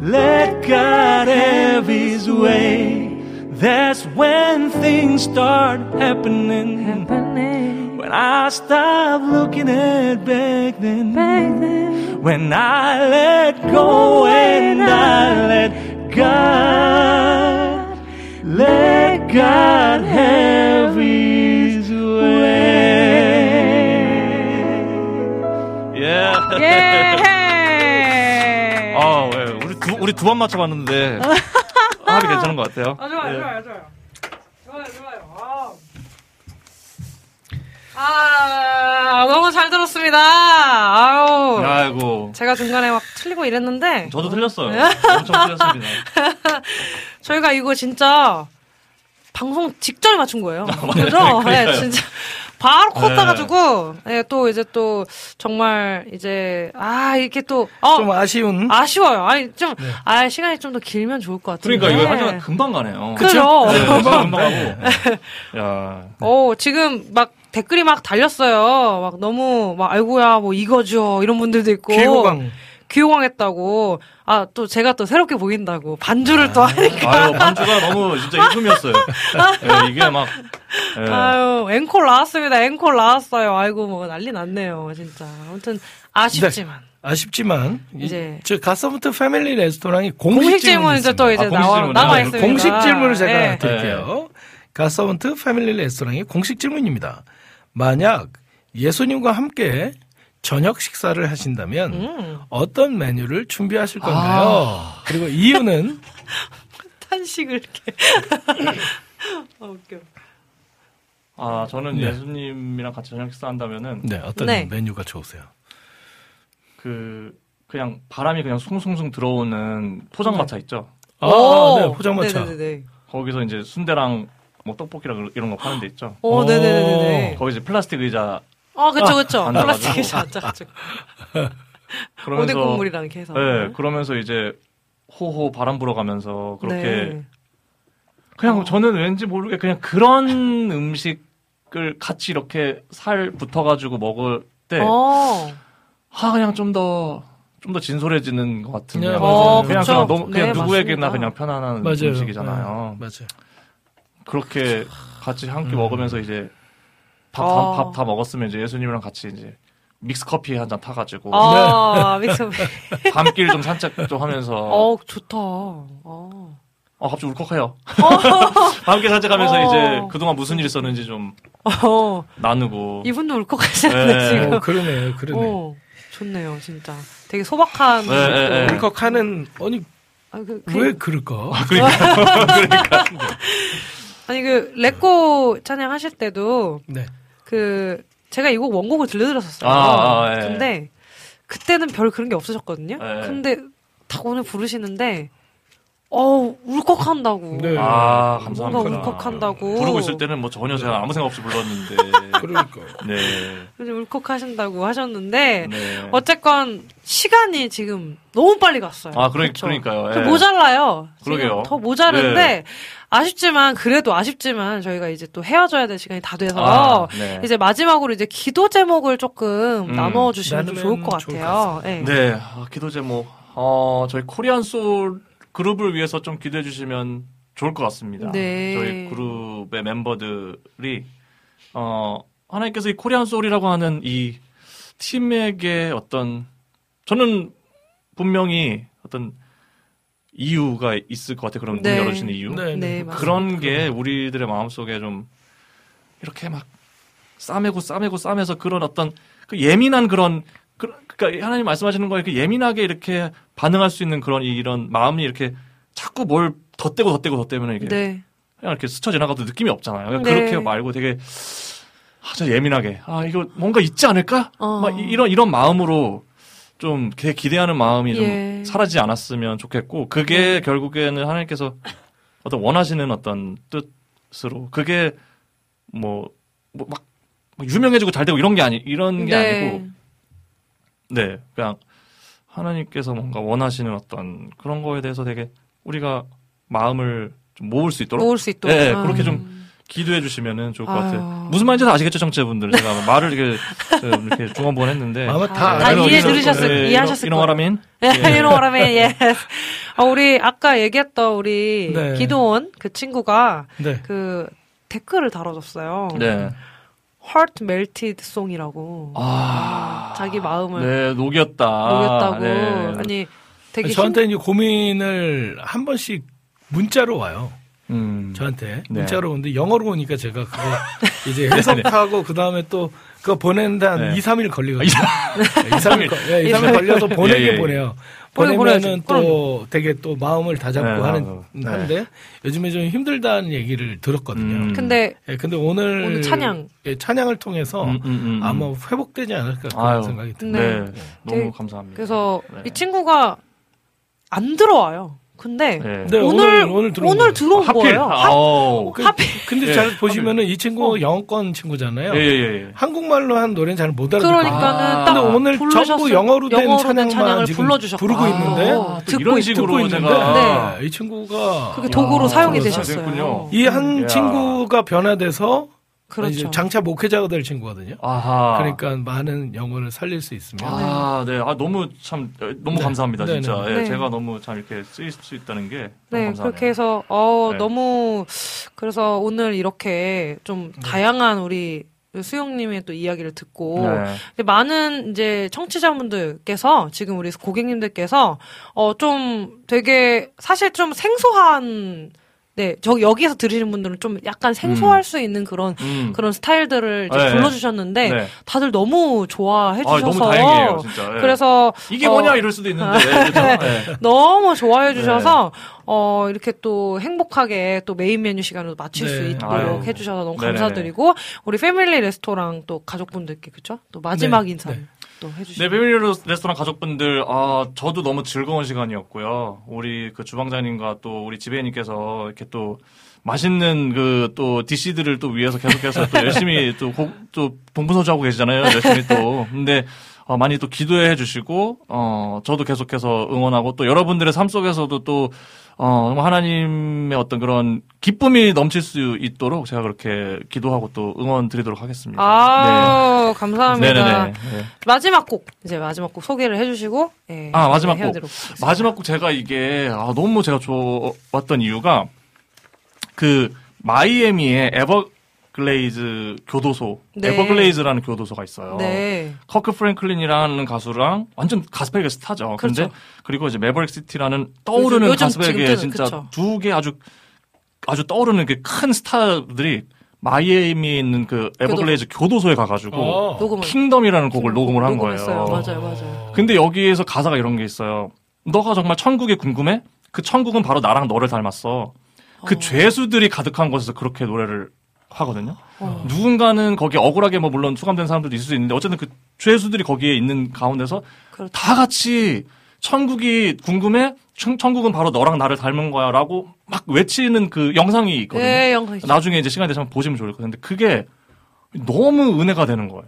let God have His way. That's when things start happening. Happening When I stop looking at back then. back then. When I let go and I let God, let God have 예. 아, 왜? 우리 두, 우리 두 번 맞춰봤는데 합이 괜찮은 것 같아요. 아, 좋아요, 예. 좋아요, 좋아요. 좋아요, 좋아요. 아. 아, 너무 잘 들었습니다. 아유. 아이고. 제가 중간에 막 틀리고 이랬는데. 저도 틀렸어요. 네. 엄청 틀렸습니다. 저희가 이거 진짜 방송 직전에 맞춘 거예요. 그죠? 네. 진짜. 바로 코 네. 네, 또 이제 또, 정말, 이제, 아, 이렇게 또, 어, 좀 아쉬운. 아쉬워요. 아니, 좀, 아, 시간이 좀 더 길면 좋을 것 같은데. 그러니까 이거 한 시간 금방 가네요. 그죠? 네, 금방 금방 가고. 야. 어, 지금 막 댓글이 막 달렸어요. 막 너무, 막, 아이고야, 뭐 이거죠. 이런 분들도 있고. 귀호강. 귀호강했다고. 아, 또 제가 또 새롭게 보인다고. 반주를 또 하니까. 아유, 반주가 너무 진짜 일품이었어요. 예, 이게 막, 예. 아유, 앵콜 나왔습니다. 앵콜 나왔어요. 아이고, 뭐 난리 났네요. 진짜. 아무튼, 아쉽지만. 아쉽지만 이제- 저 가서부터 패밀리 레스토랑이 공식, 공식 질문이 질문 이제 또 이제 아, 공식 나와, 질문이요? 네, 있습니다. 공식 질문을 제가 예. 드릴게요. 가서번트 패밀리 레스토랑의 공식 질문입니다. 만약 예수님과 함께 저녁 식사를 하신다면 음. 어떤 메뉴를 준비하실 건가요? 그리고 이유는 탄식을 이렇게. 아, 웃겨. 아, 저는 네. 예수님이랑 같이 저녁 식사한다면은, 네, 어떤 네. 메뉴가 좋으세요? 그, 그냥 바람이 그냥 숭숭숭 들어오는 포장마차 있죠? 아, 오. 네, 포장마차. 네네네. 거기서 이제 순대랑 뭐 떡볶이랑 이런 거 파는 데 있죠? 오, 네네네네. 거기 이제 플라스틱 의자 아, 그쵸, 그쵸. 앉아가지고. 플라스틱에서 앉아가지고. 그러면서 오뎅 국물이랑 이렇게 해서. 네, 그러면서 이제 호호 바람 불어 가면서 그렇게 네. 그냥 어. 저는 왠지 모르게 그냥 그런 음식을 같이 이렇게 살 붙어가지고 먹을 때, 어. 아 그냥 좀 더 좀 더 진솔해지는 것 같은 네, 그냥, 맞아요. 그냥, 그쵸. 그냥, 너무, 그냥 네, 누구에게나 맞습니다. 그냥 편안한 맞아요. 음식이잖아요. 네, 맞아요. 그렇게 같이 한끼 음. 먹으면서 이제 밥 어. 다 먹었으면 이제 예수님이랑 같이 이제 믹스 커피 한 잔 타가지고 아, 믹서. 밤길 좀 산책 좀 하면서 어, 좋다. 어. 어, 갑자기 울컥해요. 함께 산책하면서 어. 이제 그동안 무슨 일 있었는지 좀 어. 나누고. 이분도 울컥하시는데, 네. 지금. 어, 그러네요, 그러네. 어, 좋네요, 진짜. 되게 소박한. 네, 네, 네. 울컥하는 아니 아, 그, 그- 왜 그럴까? 아니, 그, 레코 찬양 하실 때도, 네. 그, 제가 이 곡 원곡을 들려드렸었어요. 아, 아, 예. 근데, 그때는 별 그런 게 없으셨거든요. 예. 근데, 딱 오늘 부르시는데, 어 울컥한다고. 네. 아, 뭔가 감사합니다. 울컥한다고. 부르고 있을 때는 뭐 전혀 제가 아무 생각 없이 불렀는데. 그러니까. 네. 요즘 울컥하신다고 하셨는데 네. 어쨌건 시간이 지금 너무 빨리 갔어요. 아, 그러, 그쵸? 그러니까요. 좀 예. 모자라요. 지금 그러게요. 더 모자른데 네. 아쉽지만 그래도 아쉽지만 저희가 이제 또 헤어져야 될 시간이 다 돼서 아, 네. 이제 마지막으로 이제 기도 제목을 조금 음. 나눠 주시면 좋을 것 같아요. 네. 네, 아, 기도 제목. 어, 저희 코리안 소울 그룹을 위해서 좀 기도해 주시면 좋을 것 같습니다. 네. 저희 그룹의 멤버들이, 어, 하나님께서 이 코리안 소울이라고 하는 이 팀에게 어떤, 저는 분명히 어떤 이유가 있을 것 같아요. 그런 문 네. 열어주시는 이유. 네, 네, 맞습니다. 그런 게 우리들의 마음속에 좀 이렇게 막 싸매고 싸매고 싸매서 그런 어떤 그 예민한 그런 그, 그러니까 하나님 말씀하시는 거에 그 예민하게 이렇게 반응할 수 있는 그런 이런 마음이 이렇게 자꾸 뭘 덧대고 덧대고 덧대면 이게 네. 그냥 이렇게 스쳐 지나가도 느낌이 없잖아요. 네. 그렇게 말고 되게 아주 예민하게 아 이거 뭔가 있지 않을까? 어. 막 이- 이런 이런 마음으로 좀 되게 기대하는 마음이 좀 예. 사라지지 않았으면 좋겠고 그게 결국에는 하나님께서 어떤 원하시는 어떤 뜻으로 그게 뭐뭐막 유명해지고 잘 되고 이런 게 아니 이런 게 네. 아니고 네 그냥 하나님께서 뭔가 원하시는 어떤 그런 거에 대해서 되게 우리가 마음을 좀 모을 수 있도록 모을 수 있도록. 네, 아. 그렇게 좀 기도해 주시면 좋을 것 아유. 같아요. 무슨 말인지 다 아시겠죠, 청취자분들. 제가 말을 이렇게, 좀 이렇게 두번번 했는데. 아마 다, 다 알고 이해 들으셨을- 거예요. 이해하셨을 이런 거예요. 거라면? 예, 이런 거라면, 예. 아, 우리 아까 얘기했던 우리 네. 기도원 그 친구가 네. 그 댓글을 달아줬어요. 네. Heart Melted Song이라고. 아. 자기 마음을 네, 녹였다. 녹였다고. 네. 아니, 되게 저한테 이제 고민을 한 번씩 문자로 와요. 음. 저한테 네. 문자로 오는데 영어로 오니까 제가 그거 이제 해석하고 그 다음에 또 그거 보내는데 한 네. 2, 3일 걸리거든요. 이 사- 2, 3일, 예, 2, 3일 걸려서 보내긴 예, 예, 예. 보내요. 보내면은. 또 되게 또 마음을 다잡고 네, 하는. 네. 하는데 요즘에 좀 힘들다는 얘기를 들었거든요. 음. 근데 예, 근데 오늘, 오늘 찬양. 예, 찬양을 통해서 음, 음, 음, 음. 아마 회복되지 않을까 그런 아유. 생각이 네. 듭니다. 네. 너무 되게- 감사합니다. 그래서 네. 이 친구가 안 들어와요. 근데 네. 네, 오늘 오늘 들어온 오늘 거예요. 들어온 하필. 거예요. 하- 아우. 그- 하필 근데 예, 잘 보시면은 이 친구 어. 영어권 친구잖아요. 예, 예, 예. 한국말로 한 노래는 잘 못 알아듣고. 그러니까는 아. 딱 근데 오늘 부르셨을- 전부 영어로 된 영어로 찬양만 찬양을 지금 불러주셨고 부르고 아, 있는데 또 듣고 이런 있- 식으로 듣고 있는데 제가 이 친구가 그게 도구로 사용이 아, 되셨어요. 이한 야. 친구가 변화돼서 그렇죠. 장차 목회자가 될 친구거든요. 아하. 그러니까 많은 영어를 살릴 수 있으면 아, 네. 아, 너무 참, 어, 너무 네. 감사합니다, 네, 진짜. 네. 예, 네. 제가 너무 참 이렇게 쓰일 수 있다는 게. 너무 네, 감사하네요. 그렇게 해서 어 네. 너무 그래서 오늘 이렇게 좀 네. 다양한 우리 수영님의 또 이야기를 듣고 네. 많은 이제 청취자분들께서 지금 우리 고객님들께서 어 좀 되게 사실 좀 생소한 네, 저 여기서 들으시는 분들은 좀 약간 생소할 수 있는 그런 음. 그런 스타일들을 이제 네. 불러주셨는데 네. 다들 너무 좋아해 아, 주셔서 너무 다행이에요, 진짜. 예. 그래서 이게 어, 뭐냐 이럴 수도 있는데. 그죠? 예. 너무 좋아해 주셔서 어 이렇게 또 행복하게 또 메인 메뉴 시간을 마칠 네. 수 있도록 아유. 해주셔서 너무. 감사드리고 우리 패밀리 레스토랑 또 가족분들께 그죠? 또 마지막 네. 인사를 네. 또 네, 해주시고 패밀리 레스토랑 가족분들, 아, 저도 너무 즐거운 시간이었고요. 우리 그 주방장님과 또 우리 지배인님께서 이렇게 또 맛있는 그 또 dish들을 또 위해서 계속해서 또 열심히 또, 고, 또 동분서주하고 계시잖아요. 열심히 또. 근데 어, 많이 또 기도해 주시고, 어, 저도 계속해서 응원하고 또 여러분들의 삶 속에서도 또, 어, 정말 하나님의 어떤 그런 기쁨이 넘칠 수 있도록 제가 그렇게 기도하고 또 응원 드리도록 하겠습니다. 아 감사합니다. 네네네. 네. 마지막 곡 이제 마지막 곡 소개를 해주시고 예, 아, 마지막 곡. 헤어지도록 하겠습니다. 마지막 곡 제가 이게 아, 너무 제가 좋았던 이유가 그 마이애미의 에버 글레이즈 교도소 네. 에버글레이즈라는 교도소가 있어요. 네. 커크 프랭클린이라는 가수랑 완전 가스펠계 스타죠. 근데 그렇죠. 그리고 이제 매버릭 시티라는 떠오르는 가스펠계 지금 진짜. 두 개 아주 아주 떠오르는 그 큰 스타들이 마이애미에 있는 그 에버글레이즈 교도소 에 가가지고 어. 녹음을 Kingdom이라는 곡을 녹음을 한 거예요. 녹음했어요. 맞아요, 맞아요. 근데 여기에서 가사가 이런 게 있어요. 너가 정말 천국이 궁금해? 그 천국은 바로 나랑 너를 닮았어. 그 죄수들이 가득한 곳에서 그렇게 노래를 하거든요. 어. 누군가는 거기에 억울하게 뭐 물론 수감된 사람들도 있을 수 있는데 어쨌든 그 죄수들이 거기에 있는 가운데서 그렇죠. 다 같이 천국이 궁금해? 천, 천국은 바로 너랑 나를 닮은 거야. 라고 막 외치는 그 영상이 있거든요. 네, 영상. 나중에 이제 시간 되시면 보시면 좋을 것 같은데 그게 너무 은혜가 되는 거예요.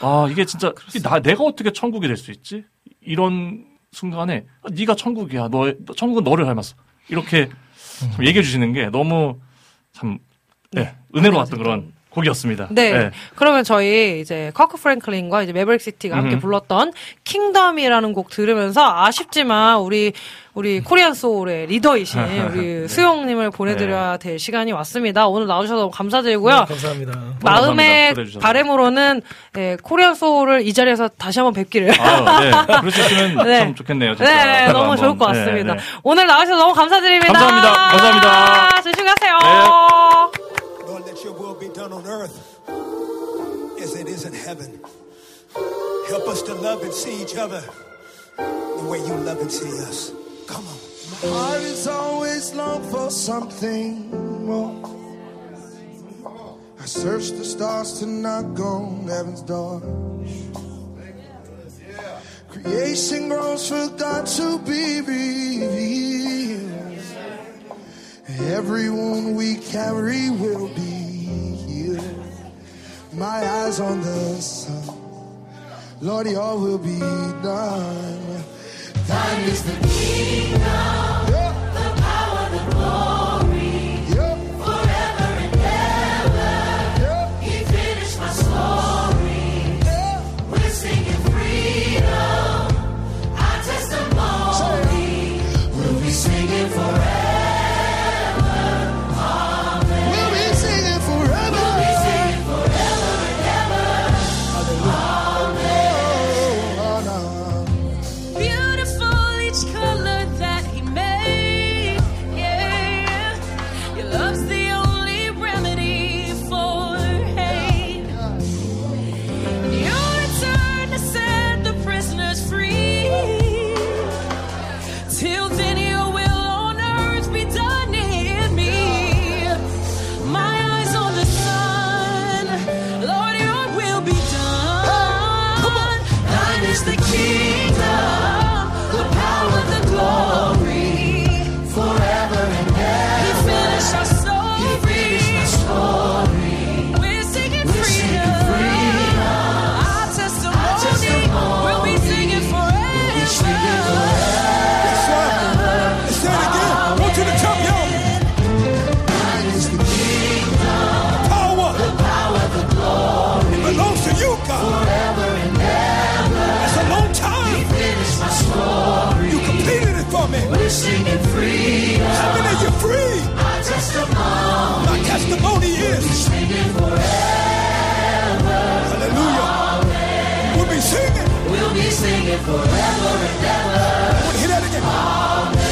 아, 이게 진짜 나 내가 어떻게 천국이 될 수 있지? 이런 순간에 아, 네가 천국이야. 너 천국은 너를 닮았어. 이렇게 참 얘기해 주시는 게 너무 참 네, 은혜로웠던 그런 곡이었습니다. 네. 그러면 저희 이제 커크 프랭클린과 이제 매버릭 시티가 함께 음흠. 불렀던 Kingdom이라는 곡 들으면서 아쉽지만 우리 우리 코리안 소울의 리더이신 우리 수용님을 보내드려야 될 시간이 왔습니다. 오늘 나오셔서 너무 감사드리고요. 네, 감사합니다. 마음의. 바램으로는 예, 코리안 소울을 이 자리에서 다시 한번 뵙기를. 아, 네. 그럴 수 있으면 네. 참 좋겠네요. 진짜. 네, 너무 한번. 좋을 것 네, 같습니다. 네. 오늘 나와주셔서 너무 감사드립니다. 감사합니다. 감사합니다. 조심히 가세요. Done on earth as it is in heaven. Help us to love and see each other the way you love and see us. Come on. My heart is always long for something more. I search the stars to knock on heaven's door. Creation groans for God to be revealed. Every wound we carry will be. My eyes on the sun. Lord, your will be done. Thine is the kingdom, the power, the glory, singing forever and ever. I want to hear that again.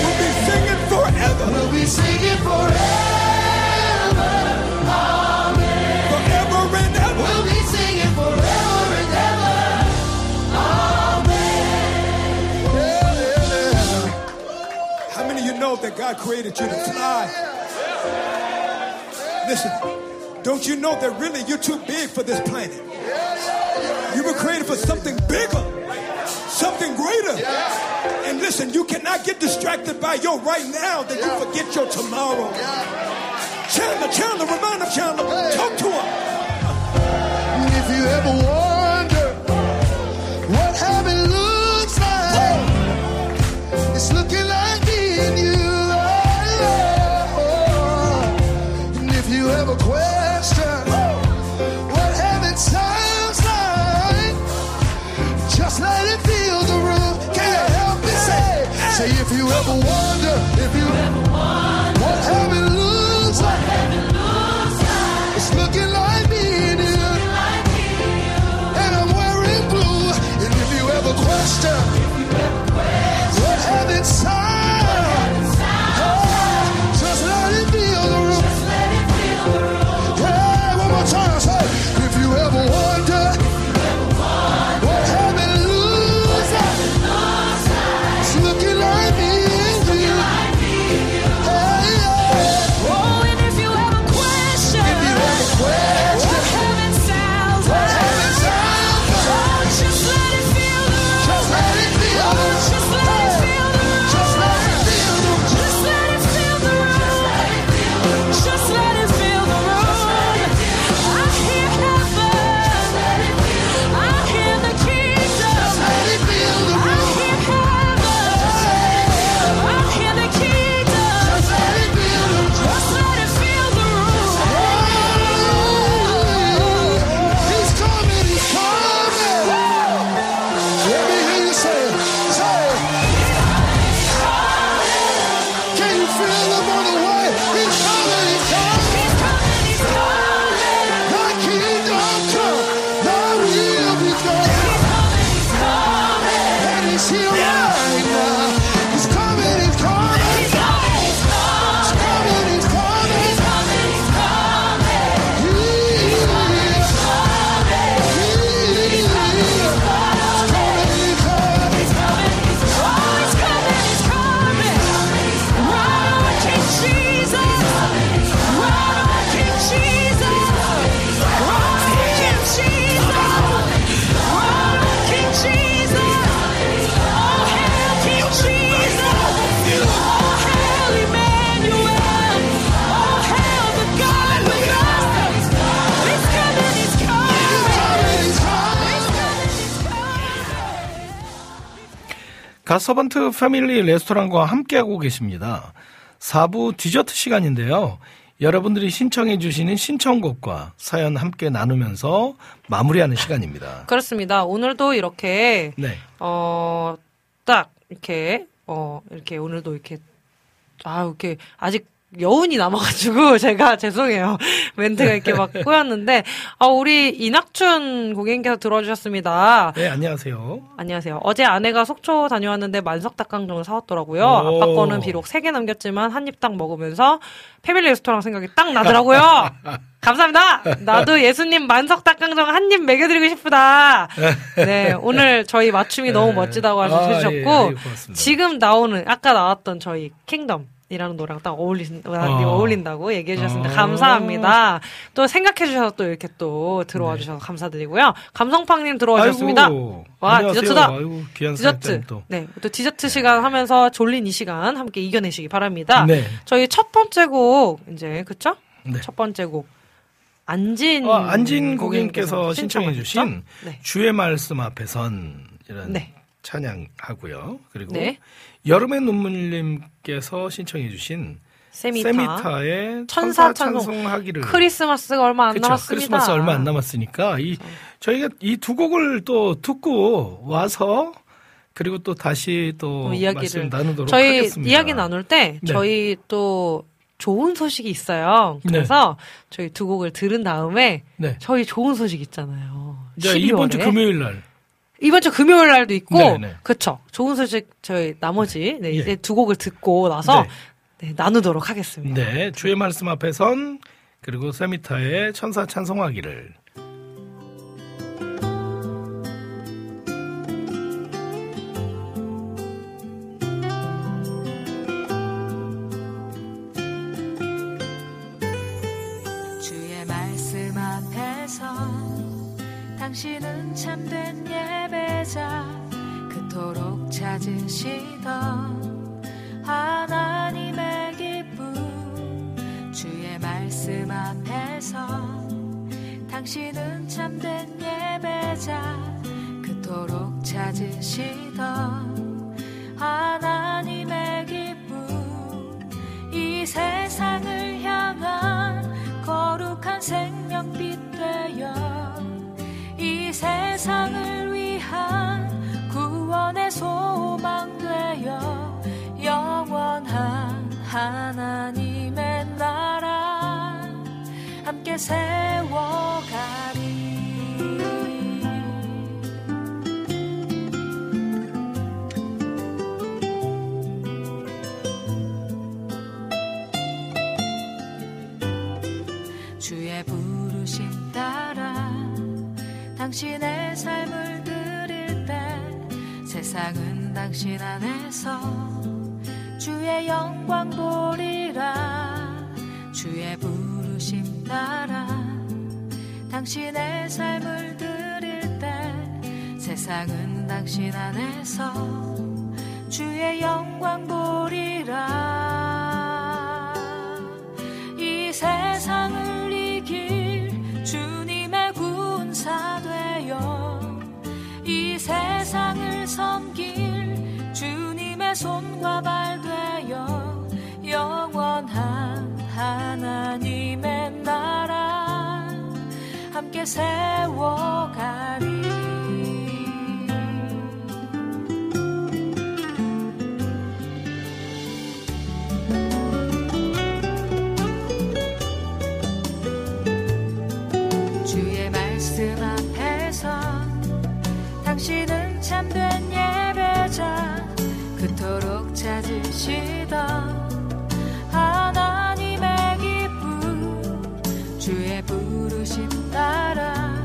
We'll be singing forever. We'll be singing forever. Amen. Forever and ever. We'll be singing forever and ever. Amen. How many of you know that God created you to fly? Listen, don't you know that really you're too big for this planet? You were created for something bigger, something greater. And listen, you cannot get distracted by your right now that you forget your tomorrow. Chandler, Chandler, remind him, Chandler, talk to him. If you ever wonder what heaven looks like, it's looking like you ever wonder, if you ever wonder 가서번트 패밀리 레스토랑과 함께하고 계십니다. 4부 디저트 시간인데요. 여러분들이 신청해 주시는 신청곡과 사연 함께 나누면서 마무리하는 시간입니다. 그렇습니다. 오늘도 이렇게 네. 어, 딱, 이렇게, 어, 이렇게 오늘도 이렇게, 아, 이렇게, 아직 여운이 남아가지고, 제가 죄송해요. 멘트가 이렇게 막 꼬였는데, 아, 우리 이낙춘 고객님께서 들어주셨습니다. 네, 안녕하세요. 안녕하세요. 어제 아내가 속초 다녀왔는데 만석 닭강정을 사왔더라고요. 오. 아빠 거는 비록 세 개 남겼지만 한 입 딱 먹으면서 패밀리 레스토랑 생각이 딱 나더라고요. 감사합니다. 나도 예수님 만석 닭강정 한 입 먹여드리고 싶다. 네, 오늘 저희 맞춤이 너무 멋지다고 아, 하셨고 예, 예, 고맙습니다. 지금 나오는 아까 나왔던 저희 킹덤. 이라는 노래랑 딱 어울리, 어. 어울린다고 얘기해 주셨습니다. 어. 감사합니다. 또 생각해 주셔서 또 이렇게 또 들어와 주셔서 감사드리고요. 감성팡님 들어와 주셨습니다. 네. 와, 안녕하세요. 디저트다. 아이고, 디저트. 또. 네. 또 디저트 시간 하면서 졸린 이 시간 함께 이겨내시기 바랍니다. 네. 저희 첫 번째 곡, 이제, 그쵸? 네. 첫 번째 곡. 안진. 어, 안진 고객님께서 신청해? 주신 네. 주의 말씀 앞에선 이런 네. 찬양하고요. 그리고 네. 여름의 눈물님께서 신청해 주신 세미타. 세미타의 천사 천사 찬송. 찬송하기를 크리스마스가 얼마 안 그쵸, 남았습니다. 크리스마스 얼마 안 남았으니까 이 저희가 이 두 곡을 또 듣고 와서 그리고 또 다시 또 이야기를 나누도록 저희 하겠습니다. 이야기 나눌 때 네. 저희 또 좋은 소식이 있어요. 그래서 저희 두 곡을 들은 다음에 네. 저희 좋은 소식 있잖아요. 이번 주 12월에. 금요일 날 이번 주 금요일 날도 있고, 네, 네. 그쵸. 좋은 소식 저희 나머지 네, 예. 이제 두 곡을 듣고 나서 네. 네, 나누도록 하겠습니다. 네, 주의 말씀 앞에선 그리고 세미타의 천사 찬송하기를 당신은 참된 예배자 그토록 찾으시던 하나님의 기쁨. 주의 말씀 앞에서 당신은 참된 예배자 그토록 찾으시던 하나님의 기쁨. 이 세상을 향한 거룩한 생명빛 되어 이 세상을 위한 구원의 소망 되어 영원한 하나님의 나라 함께 세워가리 당신의 삶을 드릴 때 세상은 당신 안에서 주의 영광 보리라 주의 부르심 따라 당신의 삶을 드릴 때 세상은 당신 안에서 주의 영광 보리라. 이 세상을 이길 주님의 군사 섬길 주님의 손과 발 되어 영원한 하나님의 나라 함께 세워가리. 주의 말씀 앞에서 당신은 참된 예배자 그토록 찾으시던 하나님의 기쁨 주의 부르심 따라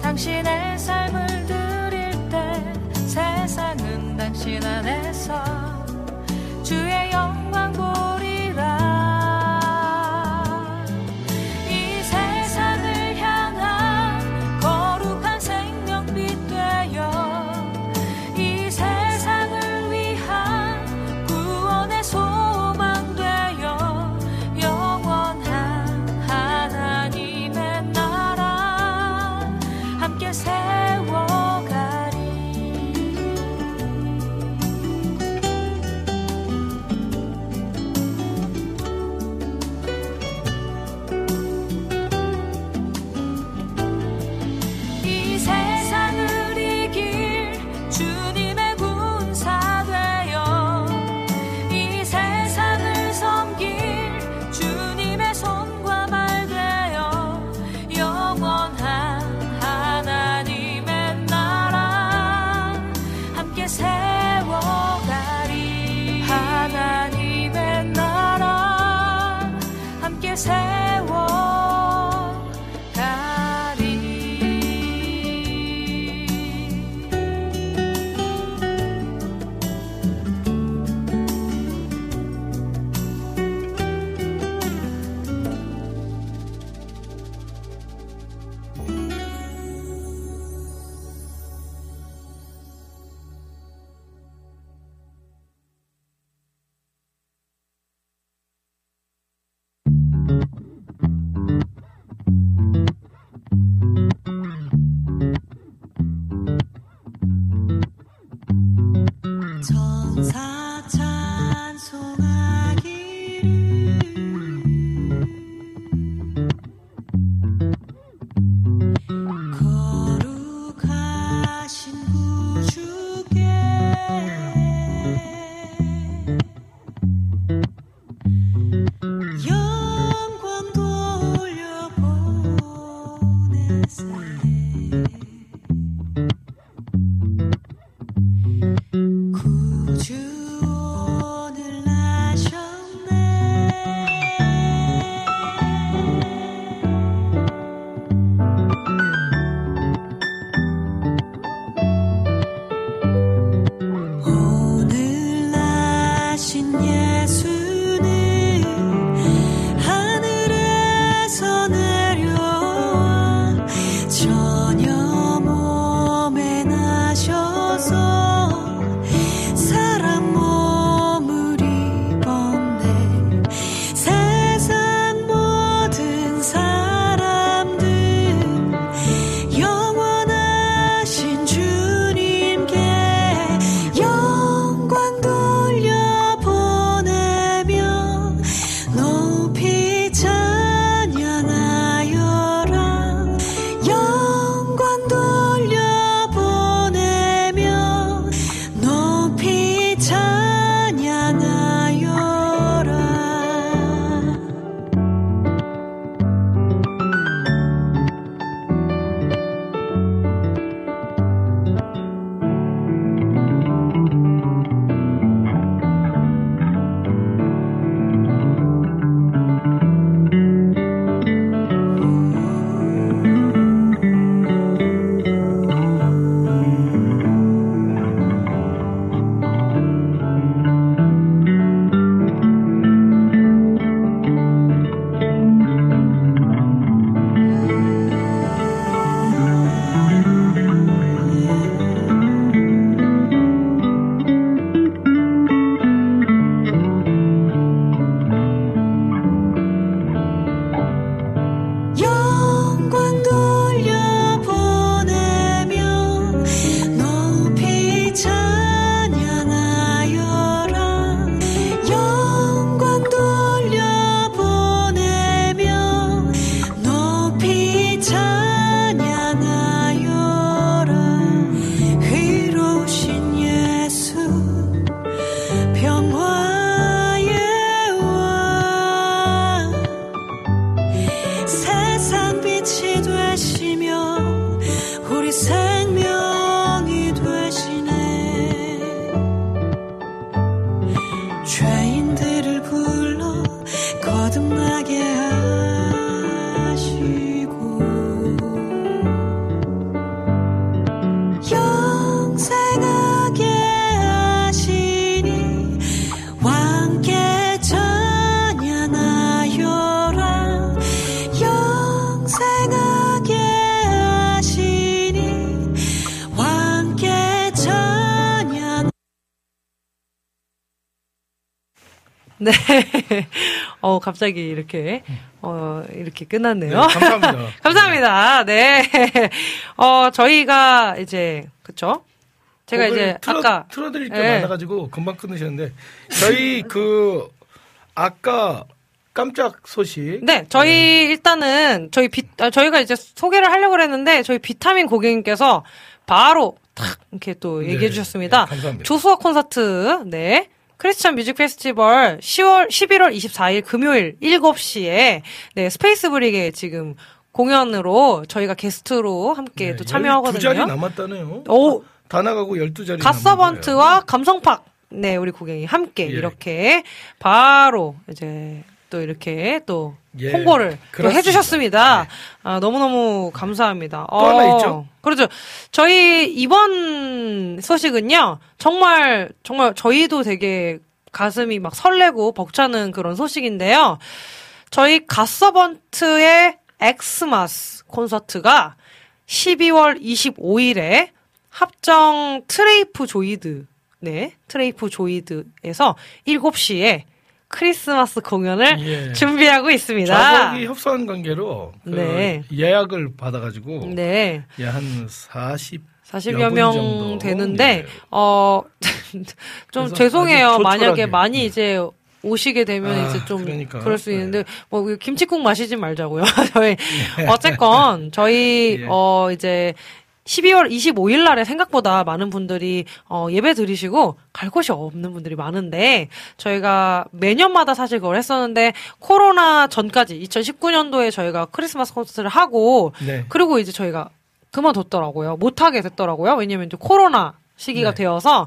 당신의 삶을 드릴 때 세상은 당신 안에서 주의 영광 보 갑자기 이렇게, 어, 이렇게 끝났네요. 네, 감사합니다. 감사합니다. 네. 어, 저희가 이제, 그쵸? 제가 이제 틀어, 아까. 틀어드릴 게 네. 많아가지고 금방 끊으셨는데 저희 그 아까 깜짝 소식 네, 저희 일단은 저희 비, 아, 저희가 이제 소개를 하려고 그랬는데 저희 비타민 고객님께서 바로 탁 이렇게 또 얘기해 네, 주셨습니다. 네, 감사합니다. 조수아 콘서트, 네. Christian Music Festival 10월 11월 24일 금요일 7시에 네, 스페이스 브릭의 지금 공연으로 저희가 게스트로 함께 또 참여하거든요. 두 자리 남았다네요. 오, 다 나가고 12자리 갓서번트와 감성팍 네 우리 고객이 함께 예. 이렇게 바로 이제 또 이렇게 또 예, 홍보를 또 그렇습니다. 네. 해주셨습니다. 아, 너무너무 감사합니다. 또 하나 있죠? 그렇죠. 저희 이번 소식은요, 정말, 정말 저희도 되게 가슴이 막 설레고 벅차는 그런 소식인데요. 저희 갓서번트의 Xmas 콘서트가 12월 25일에 합정 트레이프 조이드, 네, 트레이프 조이드에서 7시에 크리스마스 공연을 예. 준비하고 있습니다. 좌석이 협소한 관계로 그 네. 예약을 받아가지고 네. 예, 한 40, 40여 분명 정도. 되는데, 예. 어, 좀 죄송해요. 만약에. 많이 이제 오시게 되면 아, 이제 좀 그러니까. 그럴 수 있는데, 뭐, 그 김치국 마시지 말자고요. 저희, 어쨌건, 저희, 예. 어, 이제, 12월 25일 날에 생각보다 많은 분들이 어, 예배 드리시고 갈 곳이 없는 분들이 많은데 저희가 매년마다 사실 그걸 했었는데 코로나 전까지 2019년도에 저희가 크리스마스 콘서트를 하고 네. 그리고 이제 저희가 그만뒀더라고요. 못하게 됐더라고요. 왜냐면 이제 코로나 시기가 네. 되어서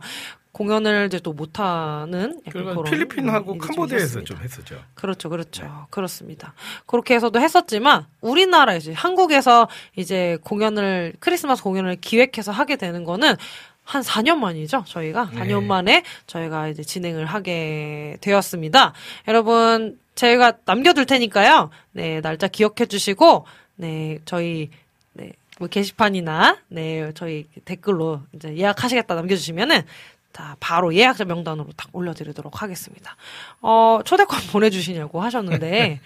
공연을 이제 또 못하는 그런 필리핀하고 좀 캄보디아에서 있었습니다. 좀 했었죠. 그렇죠, 그렇죠. 그렇습니다. 그렇게 해서도 했었지만, 우리나라 이제 한국에서 이제 공연을, 크리스마스 공연을 기획해서 하게 되는 거는 한 4년 만이죠, 저희가. 4년 네. 만에 저희가 이제 진행을 하게 되었습니다. 여러분, 저희가 남겨둘 테니까요. 네, 날짜 기억해 주시고, 네, 저희, 네, 뭐 게시판이나, 네, 저희 댓글로 이제 예약하시겠다 남겨주시면은, 다 바로 예약자 명단으로 딱 올려드리도록 하겠습니다. 어, 초대권 보내주시냐고 하셨는데,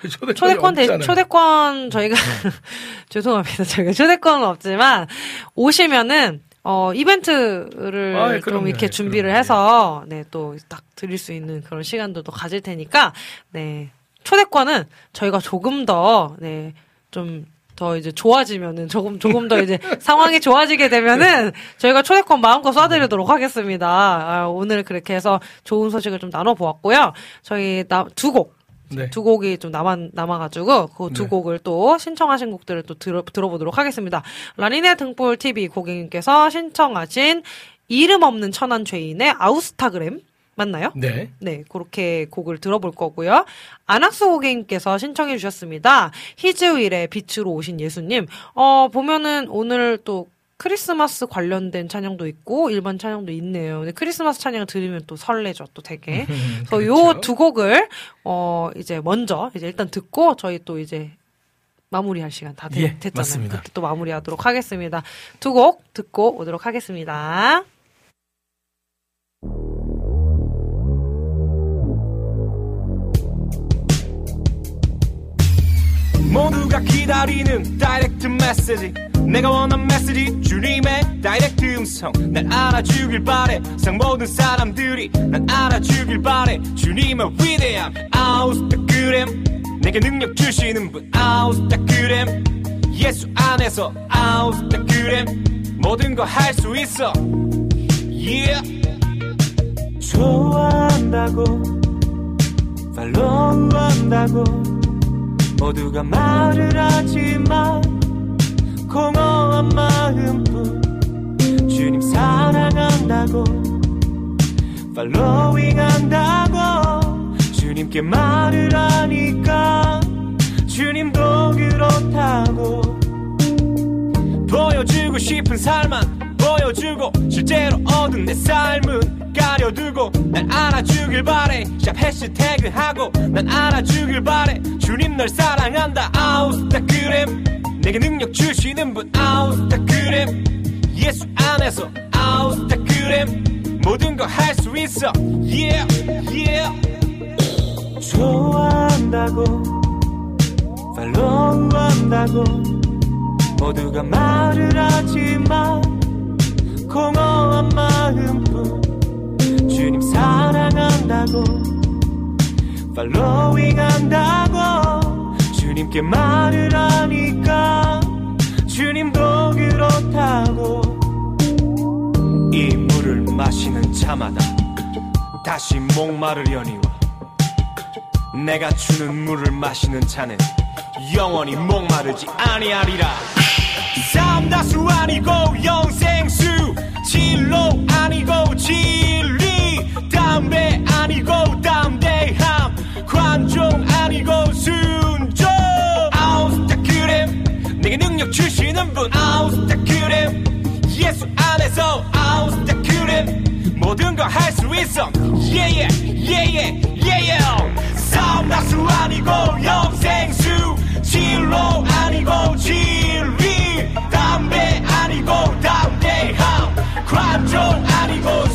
초대권 대. 초대권 저희가 죄송합니다. 저희가 초대권은 없지만 오시면은 어 이벤트를 아, 예, 좀 그럼요. 이렇게 예, 준비를 그럼요. 해서 네 또 딱 드릴 수 있는 그런 시간들도 가질 테니까 네 초대권은 저희가 조금 더 네 좀 더 이제 좋아지면은 조금 조금 더 이제 상황이 좋아지게 되면은 저희가 초대권 마음껏 쏴드리도록 하겠습니다. 아, 오늘 그렇게 해서 좋은 소식을 좀 나눠 보았고요. 저희 나, 두 곡. 네. 두 곡이 좀 남아, 남아가지고, 그두 네. 곡을 또 신청하신 곡들을 또 들어, 들어보도록 하겠습니다. 라니네 등불 TV 고객님께서 신청하신 이름 없는 천한 죄인의 아우스타그램. 맞나요? 네. 네, 그렇게 곡을 들어볼 거고요. 안학수 고객님께서 신청해 주셨습니다. 히즈윌의 빛으로 오신 예수님. 어, 보면은 오늘 또 크리스마스 관련된 찬양도 있고 일반 찬양도 있네요. 근데 크리스마스 찬양을 들으면 또 설레죠, 또 되게. 그래서 그렇죠. 요두 곡을 어 이제 먼저 이제 일단 듣고 저희 또 이제 마무리할 시간 다 됐, 예, 잖아요 맞습니다. 그때 또 마무리하도록 하겠습니다. 두 곡 듣고 오도록 하겠습니다. 모두가 기다리는 direct message 내가 원한 메시지 주님의 direct 음성. 날 알아주길 바래. 세상 모든 사람들이 날 알아주길 바래. 주님의 위대함. 아우스타그램. 내게 능력 주시는 분. 아우스타그램. 예수 안에서 아우스타그램. 모든 거 할 수 있어. Yeah. 좋아한다고 팔로우 한다고 모두가 말을 하지만 공허한 마음뿐. 주님 사랑한다고. 팔로잉 한다고. 주님께 말을 하니까. 주님도 그렇다고. 보여주고 싶은 삶만 보여주고 실제로 얻은 내 삶은 가려두고 날 알아주길 바래. 샵 해시태그 하고 난 알아주길 바래. 주님 널 사랑한다. 아우스타그램. 내게 능력 주시는 분 아우스타그램. 예수 안에서 아우스타그램. 모든 거 할 수 있어. Yeah yeah. 좋아한다고 팔로우 한다고 모두가 말을 하지만 공허한 마음뿐 주님 사랑한다고 팔로잉 한다고 주님께 말을 하니까 주님도 그렇다고 이 물을 마시는 자마다 다시 목마르려니와 내가 주는 물을 마시는 자는 영원히 목마르지 아니하리라 삼다수 아니고 영생수 진로 아니고 진리 담배 아니고 담대함 관종 아니고 순종. 아우스타그램 내게 능력 주시는 분. 아우스타그램 예수 안에서 아우스타그램. 모든 걸 할 수 있어. 예예 예예 예예 삼다수 아니고 영생수 진로 아니고 진리 아니고 담대함 관종 아니고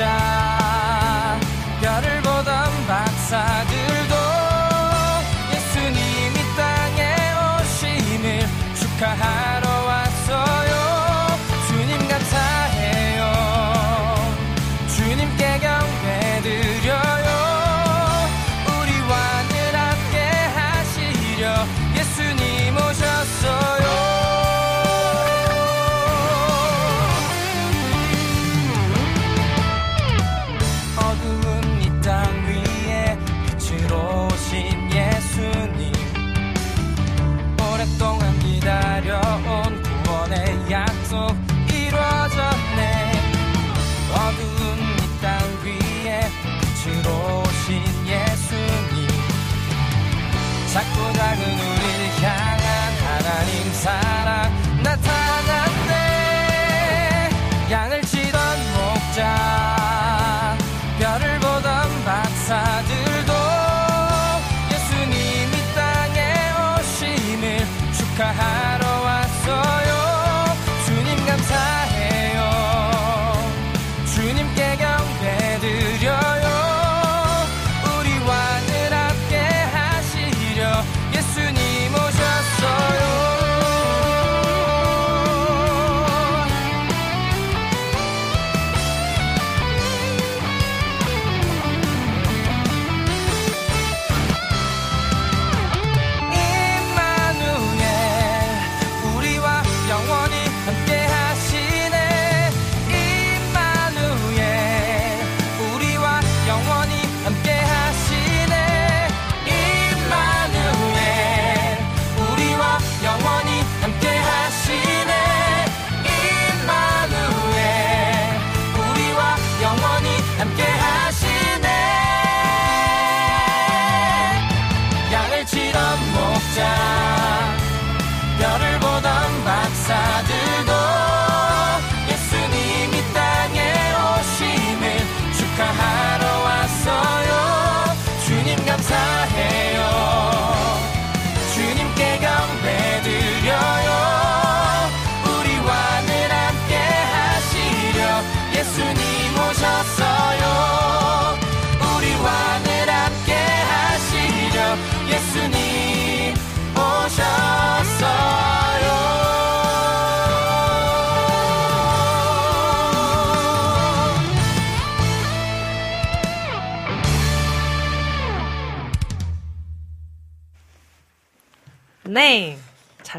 time.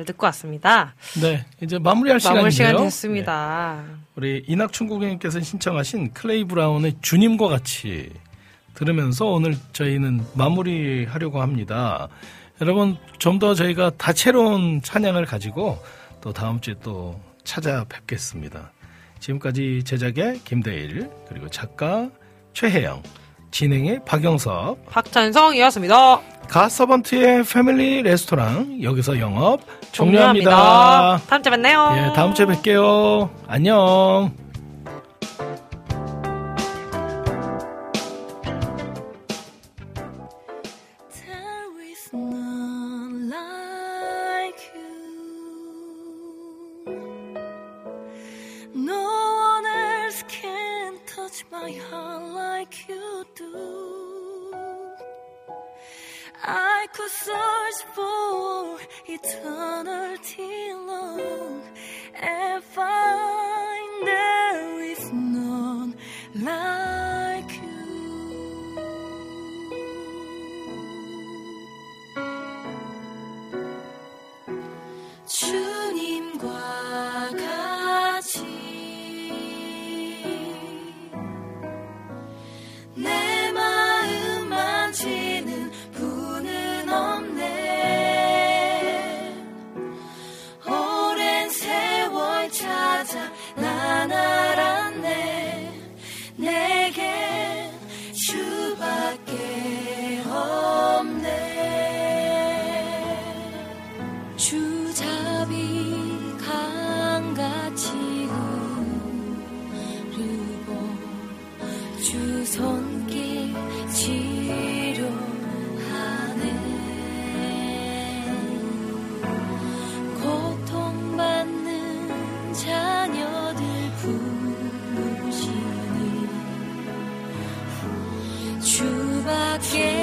잘 듣고 왔습니다. 네, 이제 마무리할 마무리 시간인데요. 마무리 시간 네. 됐습니다. 네. 우리 이낙춘 고객님께서 신청하신 클레이 브라운의 주님과 같이 들으면서 오늘 저희는 마무리하려고 합니다. 여러분 좀 더 저희가 다채로운 찬양을 가지고 또 다음 주에 또 찾아뵙겠습니다. 지금까지 제작의 김대일 그리고 작가 최혜영 진행의 박영섭, 박찬성이었습니다. 가서번트의 패밀리 레스토랑 여기서 영업 종료합니다. 종료합니다. 다음 주에 만나요. 예, 다음 주에 뵐게요. 안녕. could search for eternity long and find there is none like you. 주님과 같 손길 지루하네 고통받는 자녀들 부르시니 주밖에